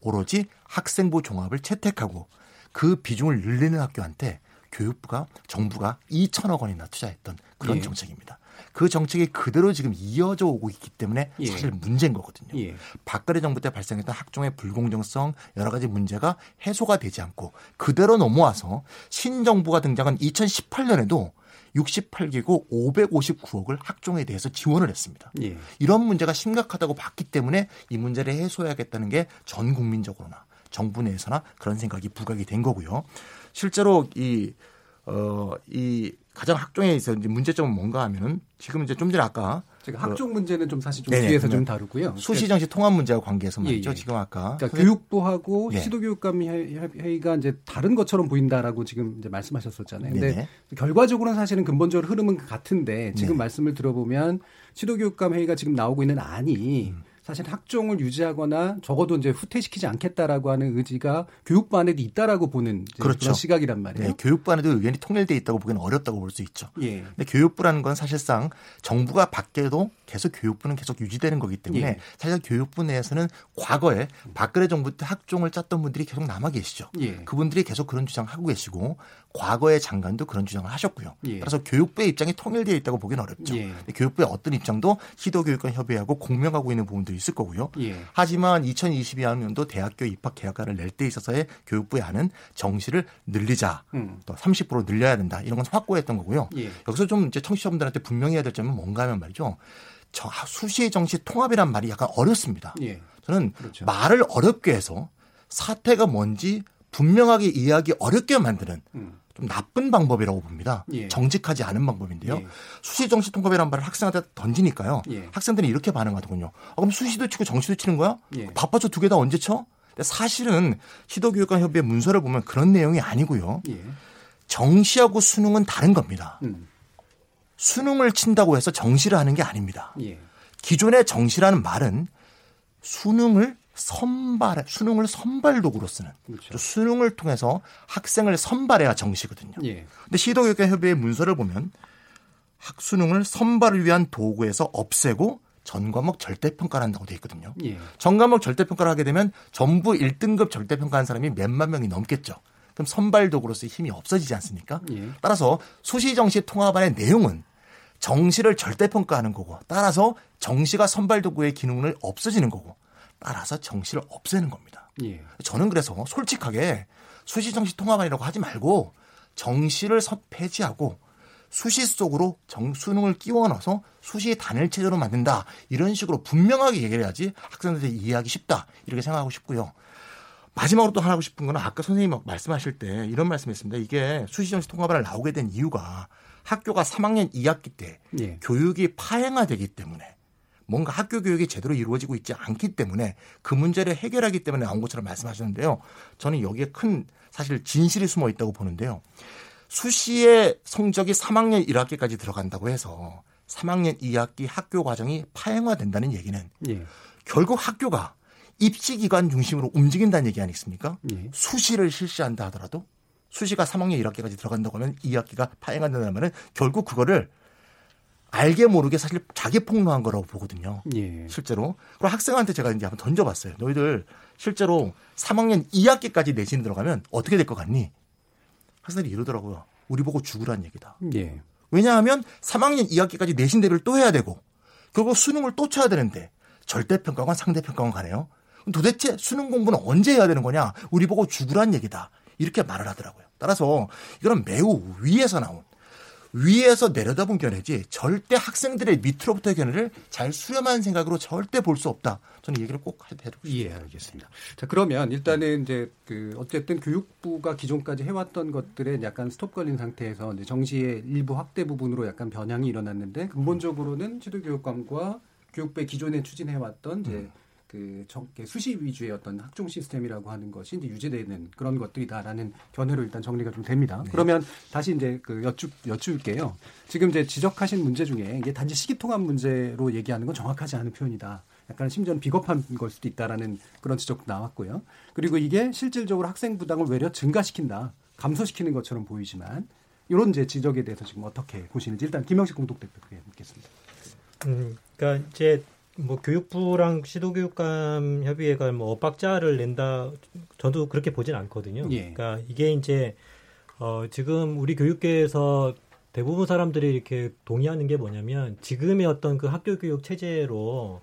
오로지 학생부 종합을 채택하고 그 비중을 늘리는 학교한테 교육부가 정부가 2천억 원이나 투자했던 그런 예. 정책입니다. 그 정책이 그대로 지금 이어져 오고 있기 때문에 예. 사실 문제인 거거든요. 예. 박근혜 정부 때 발생했던 학종의 불공정성 여러 가지 문제가 해소가 되지 않고 그대로 넘어와서 신정부가 등장한 2018년에도 68개국 559억을 학종에 대해서 지원을 했습니다. 예. 이런 문제가 심각하다고 봤기 때문에 이 문제를 해소해야겠다는 게 전 국민적으로나 정부 내에서나 그런 생각이 부각이 된 거고요. 실제로 이, 어, 이 가장 학종에 있어 이제 문제점은 뭔가 하면은 지금 이제 좀 전에 아까 제가 학종 문제는 좀 사실 좀 네네, 뒤에서 좀 다루고요. 수시 정시 통합 문제와 관계해서 말이죠. 예, 예. 지금 아까 그러니까 교육부하고 네. 시도교육감 회의가 이제 다른 것처럼 보인다라고 지금 이제 말씀하셨었잖아요. 근데 네네. 결과적으로는 사실은 근본적으로 흐름은 같은데 지금 네. 말씀을 들어보면 시도교육감 회의가 지금 나오고 있는 안이 음. 사실 학종을 유지하거나 적어도 이제 후퇴시키지 않겠다라고 하는 의지가 교육부 안에도 있다라고 보는 그렇죠. 그런 시각이란 말이에요. 네, 교육부 안에도 의견이 통일돼 있다고 보기는 어렵다고 볼 수 있죠. 예. 근데 교육부라는 건 사실상 정부가 바뀌어도 계속 교육부는 계속 유지되는 거기 때문에 예. 사실 교육부 내에서는 과거에 박근혜 정부 때 학종을 짰던 분들이 계속 남아 계시죠. 예. 그분들이 계속 그런 주장을 하고 계시고 과거의 장관도 그런 주장을 하셨고요. 예. 따라서 교육부의 입장이 통일되어 있다고 보기는 어렵죠. 예. 교육부의 어떤 입장도 시도교육과 협의하고 공명하고 있는 부분도 있을 거고요. 예. 하지만 2022년도 대학교 입학 계약안을 낼 때 있어서의 교육부의 안은 정시를 늘리자, 음. 또30% 늘려야 된다 이런 건 확고했던 거고요. 예. 여기서 좀 이제 청취자분들한테 분명히 해야 될 점은 뭔가 하면 말이죠. 저 수시 정시 통합이란 말이 약간 어렵습니다. 예. 저는 그렇죠. 말을 어렵게 해서 사태가 뭔지 분명하게 이해하기 어렵게 만드는 음. 좀 나쁜 방법이라고 봅니다. 예. 정직하지 않은 방법인데요. 예. 수시 정시 통합이란 말을 학생한테 던지니까요. 예. 학생들이 이렇게 반응하더군요. 아, 그럼 수시도 치고 정시도 치는 거야? 예. 바빠져 두개 다 언제 쳐? 근데 사실은 시도교육관 협의회 문서를 보면 그런 내용이 아니고요. 예. 정시하고 수능은 다른 겁니다. 음. 수능을 친다고 해서 정시를 하는 게 아닙니다. 예. 기존의 정시라는 말은 수능을 선발 수능을 선발 도구로 쓰는 그렇죠. 수능을 통해서 학생을 선발해야 정시거든요. 예. 근데 시도교육회 협의회 문서를 보면 학수능을 선발을 위한 도구에서 없애고 전 과목 절대평가를 한다고 돼 있거든요. 예. 전 과목 절대평가를 하게 되면 전부 1등급 절대평가한 사람이 몇만 명이 넘겠죠. 그럼 선발 도구로서의 힘이 없어지지 않습니까? 예. 따라서 수시정시 통합안의 내용은 정시를 절대평가하는 거고 따라서 정시가 선발 도구의 기능을 없어지는 거고 따라서 정시를 없애는 겁니다. 예. 저는 그래서 솔직하게 수시 정시 통합안이라고 하지 말고 정시를 폐지하고 수시 속으로 정, 수능을 끼워 넣어서 수시 단일 체제로 만든다. 이런 식으로 분명하게 얘기를 해야지 학생들이 이해하기 쉽다. 이렇게 생각하고 싶고요. 마지막으로 또 하고 싶은 거는 아까 선생님 말씀하실 때 이런 말씀했습니다. 이게 수시정시 통합안을 나오게 된 이유가 학교가 3학년 2학기 때 예. 교육이 파행화되기 때문에 뭔가 학교 교육이 제대로 이루어지고 있지 않기 때문에 그 문제를 해결하기 때문에 나온 것처럼 말씀하셨는데요. 저는 여기에 큰 사실 진실이 숨어 있다고 보는데요. 수시의 성적이 3학년 1학기까지 들어간다고 해서 3학년 2학기 학교 과정이 파행화된다는 얘기는 예. 결국 학교가 입시 기관 중심으로 움직인다는 얘기 아니겠습니까? 예. 수시를 실시한다 하더라도 수시가 3학년 1학기까지 들어간다고 하면 2학기가 파행한다는 말은 결국 그거를 알게 모르게 사실 자기 폭로한 거라고 보거든요. 예. 실제로. 그리고 학생한테 제가 이제 한번 던져봤어요. 너희들 실제로 3학년 2학기까지 내신 들어가면 어떻게 될 것 같니? 학생들이 이러더라고요. 우리 보고 죽으란 얘기다. 예. 왜냐하면 3학년 2학기까지 내신 대를 또 해야 되고 결국 수능을 또 쳐야 되는데 절대평가관 상대평가관 가네요. 도대체 수능 공부는 언제 해야 되는 거냐? 우리 보고 죽으란 얘기다. 이렇게 말을 하더라고요. 따라서 이거는 매우 위에서 나온 위에서 내려다본 견해지 절대 학생들의 밑으로부터의 견해를 잘 수렴하는 생각으로 절대 볼 수 없다. 저는 얘기를 꼭 해드리고 싶습니다. 예, 알겠습니다. 자, 그러면 일단은 이제 그 어쨌든 교육부가 기존까지 해왔던 것들에 약간 스톱 걸린 상태에서 이제 정시의 일부 확대 부분으로 약간 변형이 일어났는데 근본적으로는 지도교육감과 교육부의 기존에 추진해왔던 이제 음. 그 정, 수시 위주의 어떤 학종 시스템이라고 하는 것이 이제 유지되는 그런 것들이다라는 견해로 일단 정리가 좀 됩니다. 네. 그러면 다시 이제 그 여쭙 여쭐게요. 지금 이제 지적하신 문제 중에 이게 단지 시기통합 문제로 얘기하는 건 정확하지 않은 표현이다. 약간 심지어는 비겁한 걸 수도 있다라는 그런 지적도 나왔고요. 그리고 이게 실질적으로 학생 부담을 외려 증가시킨다, 감소시키는 것처럼 보이지만 이런 이제 지적에 대해서 지금 어떻게 보시는지 일단 김영식 공동대표께 묻겠습니다. 음, 그러니까 이제 뭐 교육부랑 시도교육감 협의회가 뭐 엇박자를 낸다 저도 그렇게 보진 않거든요. 예. 그러니까 이게 이제 어 지금 우리 교육계에서 대부분 사람들이 이렇게 동의하는 게 뭐냐면 지금의 어떤 그 학교 교육 체제로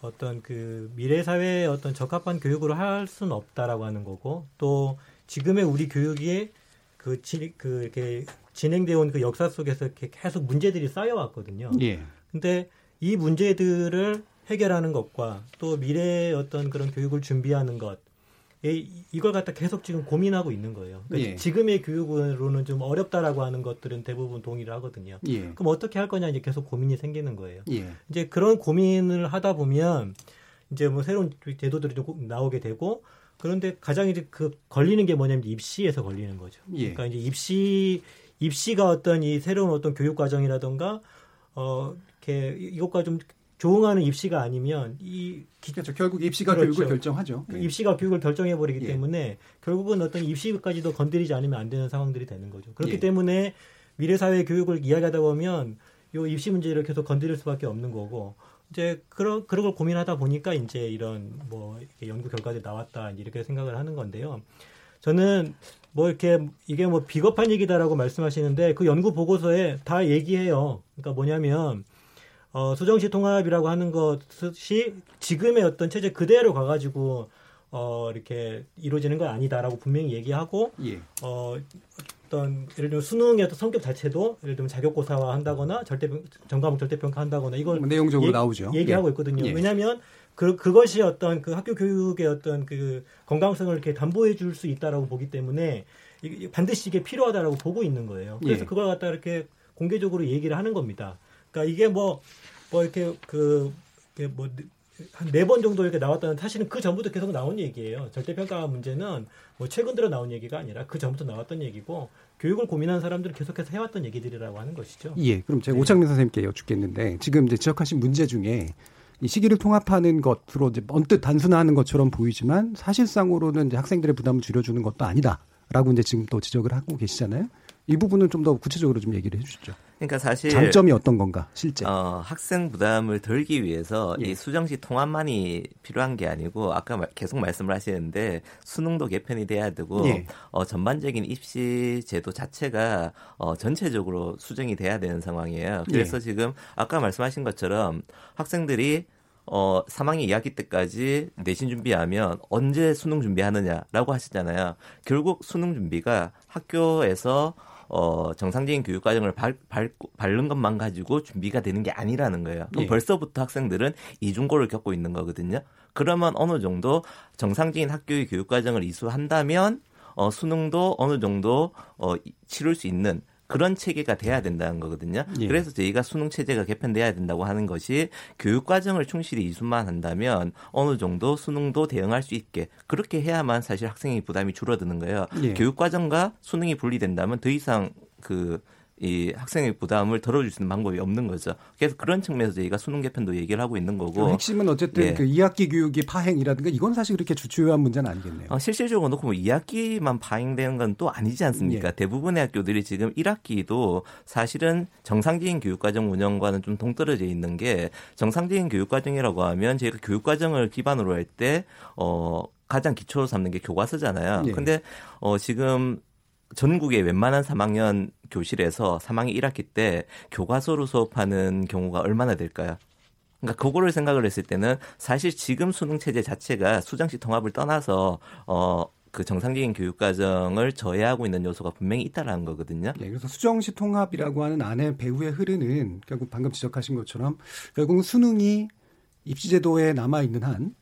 어떤 그 미래 사회에 어떤 적합한 교육으로 할 수는 없다라고 하는 거고 또 지금의 우리 교육이 그, 지, 그 이렇게 진행되어 온 그 역사 속에서 이렇게 계속 문제들이 쌓여왔거든요. 예. 근데 이 문제들을 해결하는 것과 또 미래의 어떤 그런 교육을 준비하는 것, 이걸 갖다 계속 지금 고민하고 있는 거예요. 그러니까 예. 지금의 교육으로는 좀 어렵다라고 하는 것들은 대부분 동의를 하거든요. 예. 그럼 어떻게 할 거냐 이제 계속 고민이 생기는 거예요. 예. 이제 그런 고민을 하다 보면 이제 뭐 새로운 제도들이 좀 나오게 되고 그런데 가장 이제 그 걸리는 게 뭐냐면 입시에서 걸리는 거죠. 예. 그러니까 이제 입시 입시가 어떤 이 새로운 어떤 교육 과정이라던가 어 이렇게 이것과 좀 조응하는 입시가 아니면 이 그렇죠. 결국 입시가 그렇죠. 교육을 결정하죠. 네. 입시가 교육을 결정해 버리기 예. 때문에 결국은 어떤 입시까지도 건드리지 않으면 안 되는 상황들이 되는 거죠. 그렇기 예. 때문에 미래 사회 교육을 이야기하다 보면 요 입시 문제를 계속 건드릴 수밖에 없는 거고 이제 그런 그런 걸 고민하다 보니까 이제 이런 뭐 연구 결과들이 나왔다 이렇게 생각을 하는 건데요. 저는 뭐 이렇게 이게 뭐 비겁한 얘기다라고 말씀하시는데 그 연구 보고서에 다 얘기해요. 그러니까 뭐냐면 어, 수정시 통합이라고 하는 것이 지금의 어떤 체제 그대로 가가지고 어, 이렇게 이루어지는 건 아니다라고 분명히 얘기하고 예. 어, 어떤 예를 들면 수능의 어떤 성격 자체도 예를 들면 자격고사화 한다거나 절대 전과목 절대평가 한다거나 이걸 뭐 내용적으로 예, 나오죠. 얘기하고 예. 있거든요. 예. 왜냐하면 그 그것이 어떤 그 학교 교육의 어떤 그 건강성을 이렇게 담보해 줄 수 있다라고 보기 때문에 반드시 이게 필요하다라고 보고 있는 거예요. 그래서 예. 그걸 갖다 이렇게 공개적으로 얘기를 하는 겁니다. 그러니까 이게 뭐 뭐 이렇게 그뭐한 네 번 정도 이렇게 나왔다는 사실은 그 전부터 계속 나온 얘기예요. 절대평가 문제는 뭐 최근 들어 나온 얘기가 아니라 그 전부터 나왔던 얘기고 교육을 고민하는 사람들은 계속해서 해왔던 얘기들이라고 하는 것이죠. 예, 그럼 제가 네. 오창민 선생님께 여쭙겠는데 지금 이제 지적하신 문제 중에 이 시기를 통합하는 것으로 이제 언뜻 단순화하는 것처럼 보이지만 사실상으로는 이제 학생들의 부담을 줄여주는 것도 아니다라고 이제 지금 또 지적을 하고 계시잖아요. 이 부분은 좀 더 구체적으로 좀 얘기를 해주시죠. 그러니까 사실 장점이 어떤 건가 실제 어, 학생 부담을 덜기 위해서 예. 이 수정시 통합만이 필요한 게 아니고 아까 계속 말씀을 하시는데 수능도 개편이 돼야 되고 예. 어, 전반적인 입시 제도 자체가 어, 전체적으로 수정이 돼야 되는 상황이에요. 그래서 예. 지금 아까 말씀하신 것처럼 학생들이 어, 3학년 2학기 때까지 내신 준비하면 언제 수능 준비하느냐라고 하시잖아요. 결국 수능 준비가 학교에서 어, 정상적인 교육 과정을 발, 발, 밟는 것만 가지고 준비가 되는 게 아니라는 거예요. 그럼 예. 벌써부터 학생들은 이중고를 겪고 있는 거거든요. 그러면 어느 정도 정상적인 학교의 교육 과정을 이수한다면 어, 수능도 어느 정도 어, 치를 수 있는 그런 체계가 돼야 된다는 거거든요. 예. 그래서 저희가 수능 체제가 개편돼야 된다고 하는 것이 교육 과정을 충실히 이수만 한다면 어느 정도 수능도 대응할 수 있게 그렇게 해야만 사실 학생의 부담이 줄어드는 거예요. 예. 교육 과정과 수능이 분리된다면 더 이상 그 이 학생의 부담을 덜어줄 수 있는 방법이 없는 거죠. 그래서 그런 측면에서 저희가 수능 개편도 얘기를 하고 있는 거고. 핵심은 어쨌든 예. 그 2학기 교육이 파행이라든가 이건 사실 그렇게 주요한 문제는 아니겠네요. 어, 실질적으로 놓고 뭐 2학기만 파행되는 건 또 아니지 않습니까? 예. 대부분의 학교들이 지금 1학기도 사실은 정상적인 교육과정 운영과는 좀 동떨어져 있는 게 정상적인 교육과정이라고 하면 저희가 교육과정을 기반으로 할 때 어, 가장 기초로 삼는 게 교과서잖아요. 예. 근데 어, 지금 전국의 웬만한 3학년 교실에서 3학년 1학기 때 교과서로 수업하는 경우가 얼마나 될까요? 그러니까 그거를 생각을 했을 때는 사실 지금 수능 체제 자체가 수정식 통합을 떠나서 어 그 정상적인 교육 과정을 저해하고 있는 요소가 분명히 있다라는 거거든요. 네, 그래서 수정시 통합이라고 하는 안에 배후에 흐르는 결국 방금 지적하신 것처럼 결국 수능이 입시제도에 남아 있는 한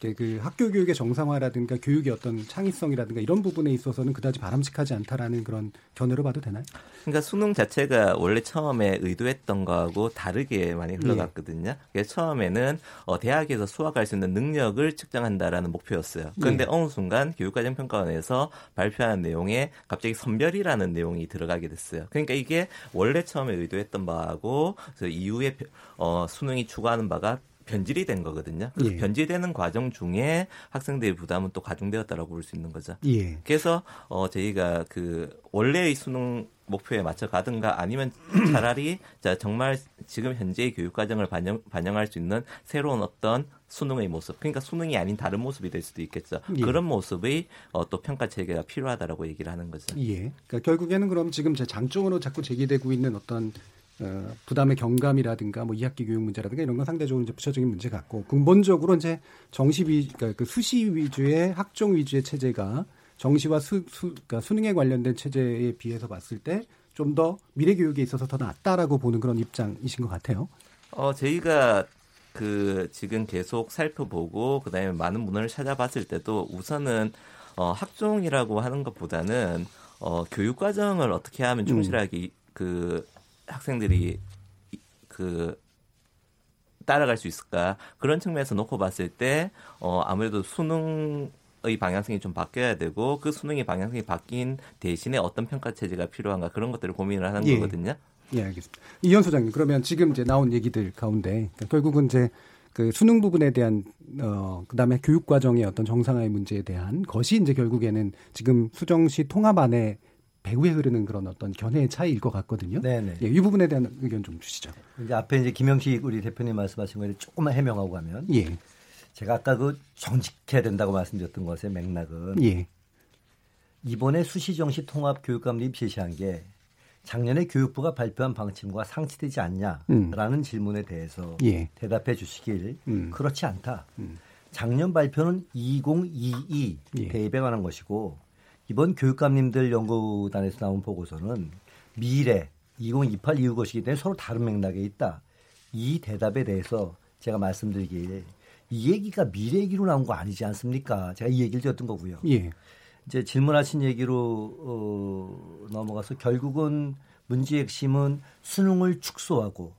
그 학교 교육의 정상화라든가 교육의 어떤 창의성이라든가 이런 부분에 있어서는 그다지 바람직하지 않다라는 그런 견해로 봐도 되나요? 그러니까 수능 자체가 원래 처음에 의도했던 거하고 다르게 많이 흘러갔거든요. 예. 그래서 처음에는 어, 대학에서 수학할 수 있는 능력을 측정한다라는 목표였어요. 그런데 예. 어느 순간 교육과정 평가원에서 발표한 내용에 갑자기 선별이라는 내용이 들어가게 됐어요. 그러니까 이게 원래 처음에 의도했던 바하고 이후에 어, 수능이 추구하는 바가 변질이 된 거거든요. 그 예. 변질되는 과정 중에 학생들의 부담은 또 가중되었다라고 볼 수 있는 거죠. 예. 그래서 어 저희가 그 원래의 수능 목표에 맞춰 가든가 아니면 차라리 자 정말 지금 현재의 교육 과정을 반영 반영할 수 있는 새로운 어떤 수능의 모습, 그러니까 수능이 아닌 다른 모습이 될 수도 있겠죠. 예. 그런 모습의 어, 또 평가 체계가 필요하다라고 얘기를 하는 거죠. 예. 그러니까 결국에는 그럼 지금 제 장점으로 자꾸 제기되고 있는 어떤 어, 부담의 경감이라든가 뭐 2학기 교육 문제라든가 이런 건 상대적으로 이제 부차적인 문제 같고 근본적으로 이제 정시 위 그러니까 그 수시 위주의 학종 위주의 체제가 정시와 수, 수 그러니까 수능에 관련된 체제에 비해서 봤을 때 좀 더 미래 교육에 있어서 더 낫다라고 보는 그런 입장이신 것 같아요. 어 저희가 그 지금 계속 살펴보고 그다음에 많은 문헌을 찾아봤을 때도 우선은 어 학종이라고 하는 것보다는 어 교육 과정을 어떻게 하면 충실하게 음. 그 학생들이 그 따라갈 수 있을까 그런 측면에서 놓고 봤을 때 어, 아무래도 수능 의 방향성이 좀 바뀌어야 되고 그 수능의 방향성이 바뀐 대신에 어떤 평가 체제가 필요한가 그런 것들을 고민을 하는 예. 거거든요. 예, 알겠습니다. 이현 소장님 그러면 지금 이제 나온 얘기들 가운데 그러니까 결국은 이제 그 수능 부분에 대한 어 그다음에 교육 과정의 어떤 정상화의 문제에 대한 것이 이제 결국에는 지금 수정시 통합안에 배후에 흐르는 그런 어떤 견해의 차이일 것 같거든요. 네네. 예, 이 부분에 대한 의견 좀 주시죠. 이제 앞에 이제 김영식 우리 대표님 말씀하신 거를 조금만 해명하고 가면. 예. 제가 아까 그 정직해야 된다고 말씀드렸던 것의 맥락은. 예. 이번에 수시정시 통합 교육감 립 제시한 게 작년에 교육부가 발표한 방침과 상치되지 않냐라는 음. 질문에 대해서 예. 대답해 주시길 음. 그렇지 않다. 음. 작년 발표는 2022 예. 대입에 관한 것이고 이번 교육감님들 연구단에서 나온 보고서는 미래 2028 이후 것이기 때문에 서로 다른 맥락에 있다. 이 대답에 대해서 제가 말씀드리기에 이 얘기가 미래 얘기로 나온 거 아니지 않습니까? 제가 이 얘기를 드렸던 거고요. 예. 이제 질문하신 얘기로 어, 넘어가서 결국은 문제의 핵심은 수능을 축소하고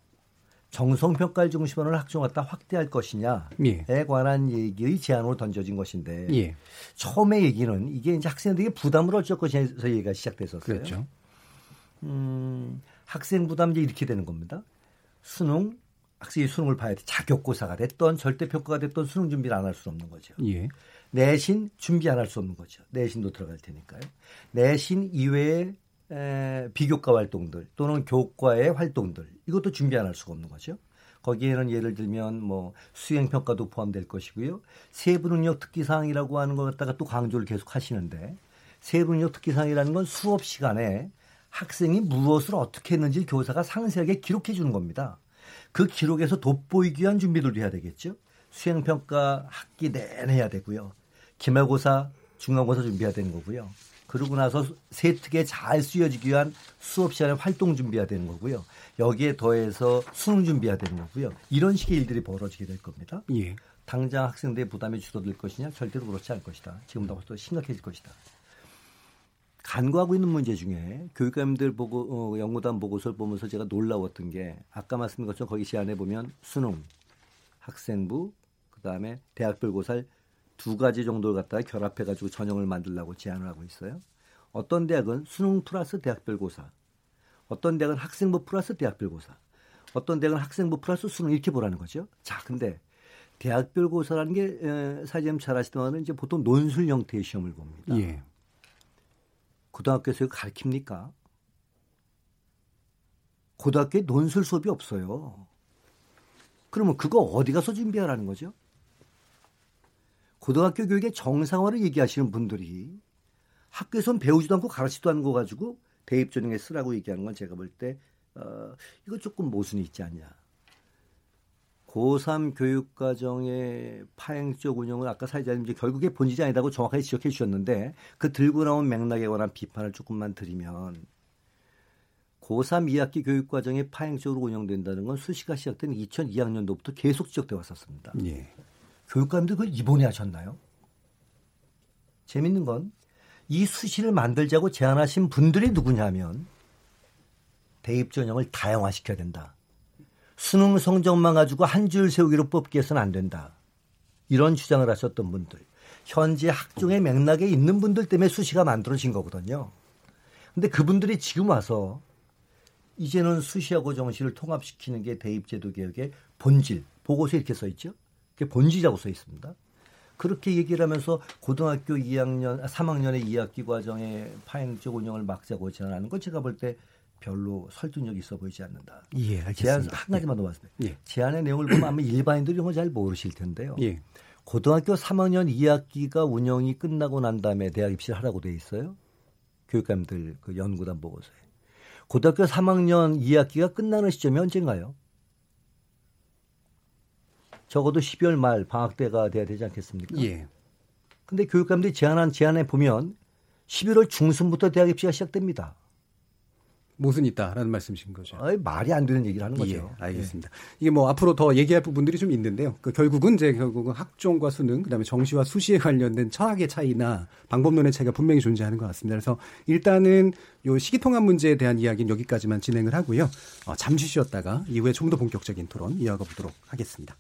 정성평가를 중심으로 학종 갖다 확대할 것이냐에 예. 관한 얘기의 제안으로 던져진 것인데 예. 처음에 얘기는 이게 이제 학생들에게 부담을 어쩔 것이냐서 얘기가 시작됐었어요. 그렇죠. 음, 학생 부담 이제 이렇게 되는 겁니다. 수능 학생이 수능을 봐야 돼. 자격고사가 됐던 절대평가가 됐던 수능 준비를 안 할 수 없는 거죠. 예. 내신 준비 안 할 수 없는 거죠. 내신도 들어갈 테니까요. 내신 이외에 에, 비교과 활동들 또는 교과의 활동들 이것도 준비 안 할 수가 없는 거죠. 거기에는 예를 들면 뭐 수행 평가도 포함될 것이고요. 세부 능력 특기 사항이라고 하는 것 갖다가 또 강조를 계속 하시는데 세부 능력 특기 사항이라는 건 수업 시간에 학생이 무엇을 어떻게 했는지 교사가 상세하게 기록해 주는 겁니다. 그 기록에서 돋보이기 위한 준비들도 해야 되겠죠. 수행 평가 학기 내내 해야 되고요. 기말고사, 중간고사 준비해야 되는 거고요. 그러고 나서 세특에 잘 쓰여지기 위한 수업 시간에 활동 준비해야 되는 거고요. 여기에 더해서 수능 준비해야 되는 거고요. 이런 식의 일들이 벌어지게 될 겁니다. 예. 당장 학생들의 부담이 줄어들 것이냐? 절대로 그렇지 않을 것이다. 지금보다 더 심각해질 것이다. 간과하고 있는 문제 중에 교육감들 보고 어, 연구단 보고서를 보면서 제가 놀라웠던 게 아까 말씀드린 것처럼 거기 시안에 보면 수능, 학생부, 그다음에 대학별 고사를 두 가지 정도를 갖다가 결합해 가지고 전형을 만들라고 제안을 하고 있어요. 어떤 대학은 수능 플러스 대학별 고사, 어떤 대학은 학생부 플러스 대학별 고사, 어떤 대학은 학생부 플러스 수능 이렇게 보라는 거죠. 자, 근데 대학별 고사라는 게 사장님 잘 아시던 이제 보통 논술 형태의 시험을 봅니다. 예. 고등학교에서 가르칩니까? 고등학교에 논술 수업이 없어요. 그러면 그거 어디 가서 준비하라는 거죠? 고등학교 교육의 정상화를 얘기하시는 분들이 학교에선 배우지도 않고 가르치지도 않은 거 가지고 대입 전형에 쓰라고 얘기하는 건 제가 볼때 어, 이거 조금 모순이 있지 않냐. 고3 교육과정의 파행적 운영은 아까 사회자님 이제 결국에 본질이 아니다고 정확하게 지적해 주셨는데 그 들고 나온 맥락에 관한 비판을 조금만 드리면 고3 2학기 교육과정이 파행적으로 운영된다는 건 수시가 시작된 2002학년도부터 계속 지적돼 왔었습니다. 예. 교육감들 그걸 이번에 하셨나요? 재밌는 건 이 수시를 만들자고 제안하신 분들이 누구냐면 대입 전형을 다양화시켜야 된다. 수능 성적만 가지고 한 줄 세우기로 뽑기 해서는 안 된다. 이런 주장을 하셨던 분들. 현재 학종의 맥락에 있는 분들 때문에 수시가 만들어진 거거든요. 근데 그분들이 지금 와서 이제는 수시하고 정시를 통합시키는 게 대입제도 개혁의 본질. 보고서에 이렇게 써 있죠. 그게 본질이라고 써 있습니다. 그렇게 얘기를 하면서 고등학교 2학년, 3학년의 2학기 과정의 파행적 운영을 막자고 제안하는 건 제가 볼 때 별로 설득력 있어 보이지 않는다. 예, 알겠습니다. 제안 한 가지만 더 말씀드립니다. 예. 제안의 내용을 보면 아마 일반인들이 이런 잘 모르실 텐데요. 예. 고등학교 3학년 2학기가 운영이 끝나고 난 다음에 대학 입시를 하라고 돼 있어요. 교육감들 그 연구단 보고서에. 고등학교 3학년 2학기가 끝나는 시점이 언젠가요? 적어도 12월 말 방학 때가 돼야 되지 않겠습니까? 예. 근데 교육감들이 제안한 제안에 보면 11월 중순부터 대학 입시가 시작됩니다. 못은 있다라는 말씀이신 거죠. 아니, 말이 안 되는 얘기를 하는 거죠. 예, 알겠습니다. 예. 이게 뭐 앞으로 더 얘기할 부분들이 좀 있는데요. 그 결국은 이제 결국은 학종과 수능, 그다음에 정시와 수시에 관련된 철학의 차이나 방법론의 차이가 분명히 존재하는 것 같습니다. 그래서 일단은 요 시기통합 문제에 대한 이야기는 여기까지만 진행을 하고요. 어, 잠시 쉬었다가 이후에 좀 더 본격적인 토론 이어가 보도록 하겠습니다.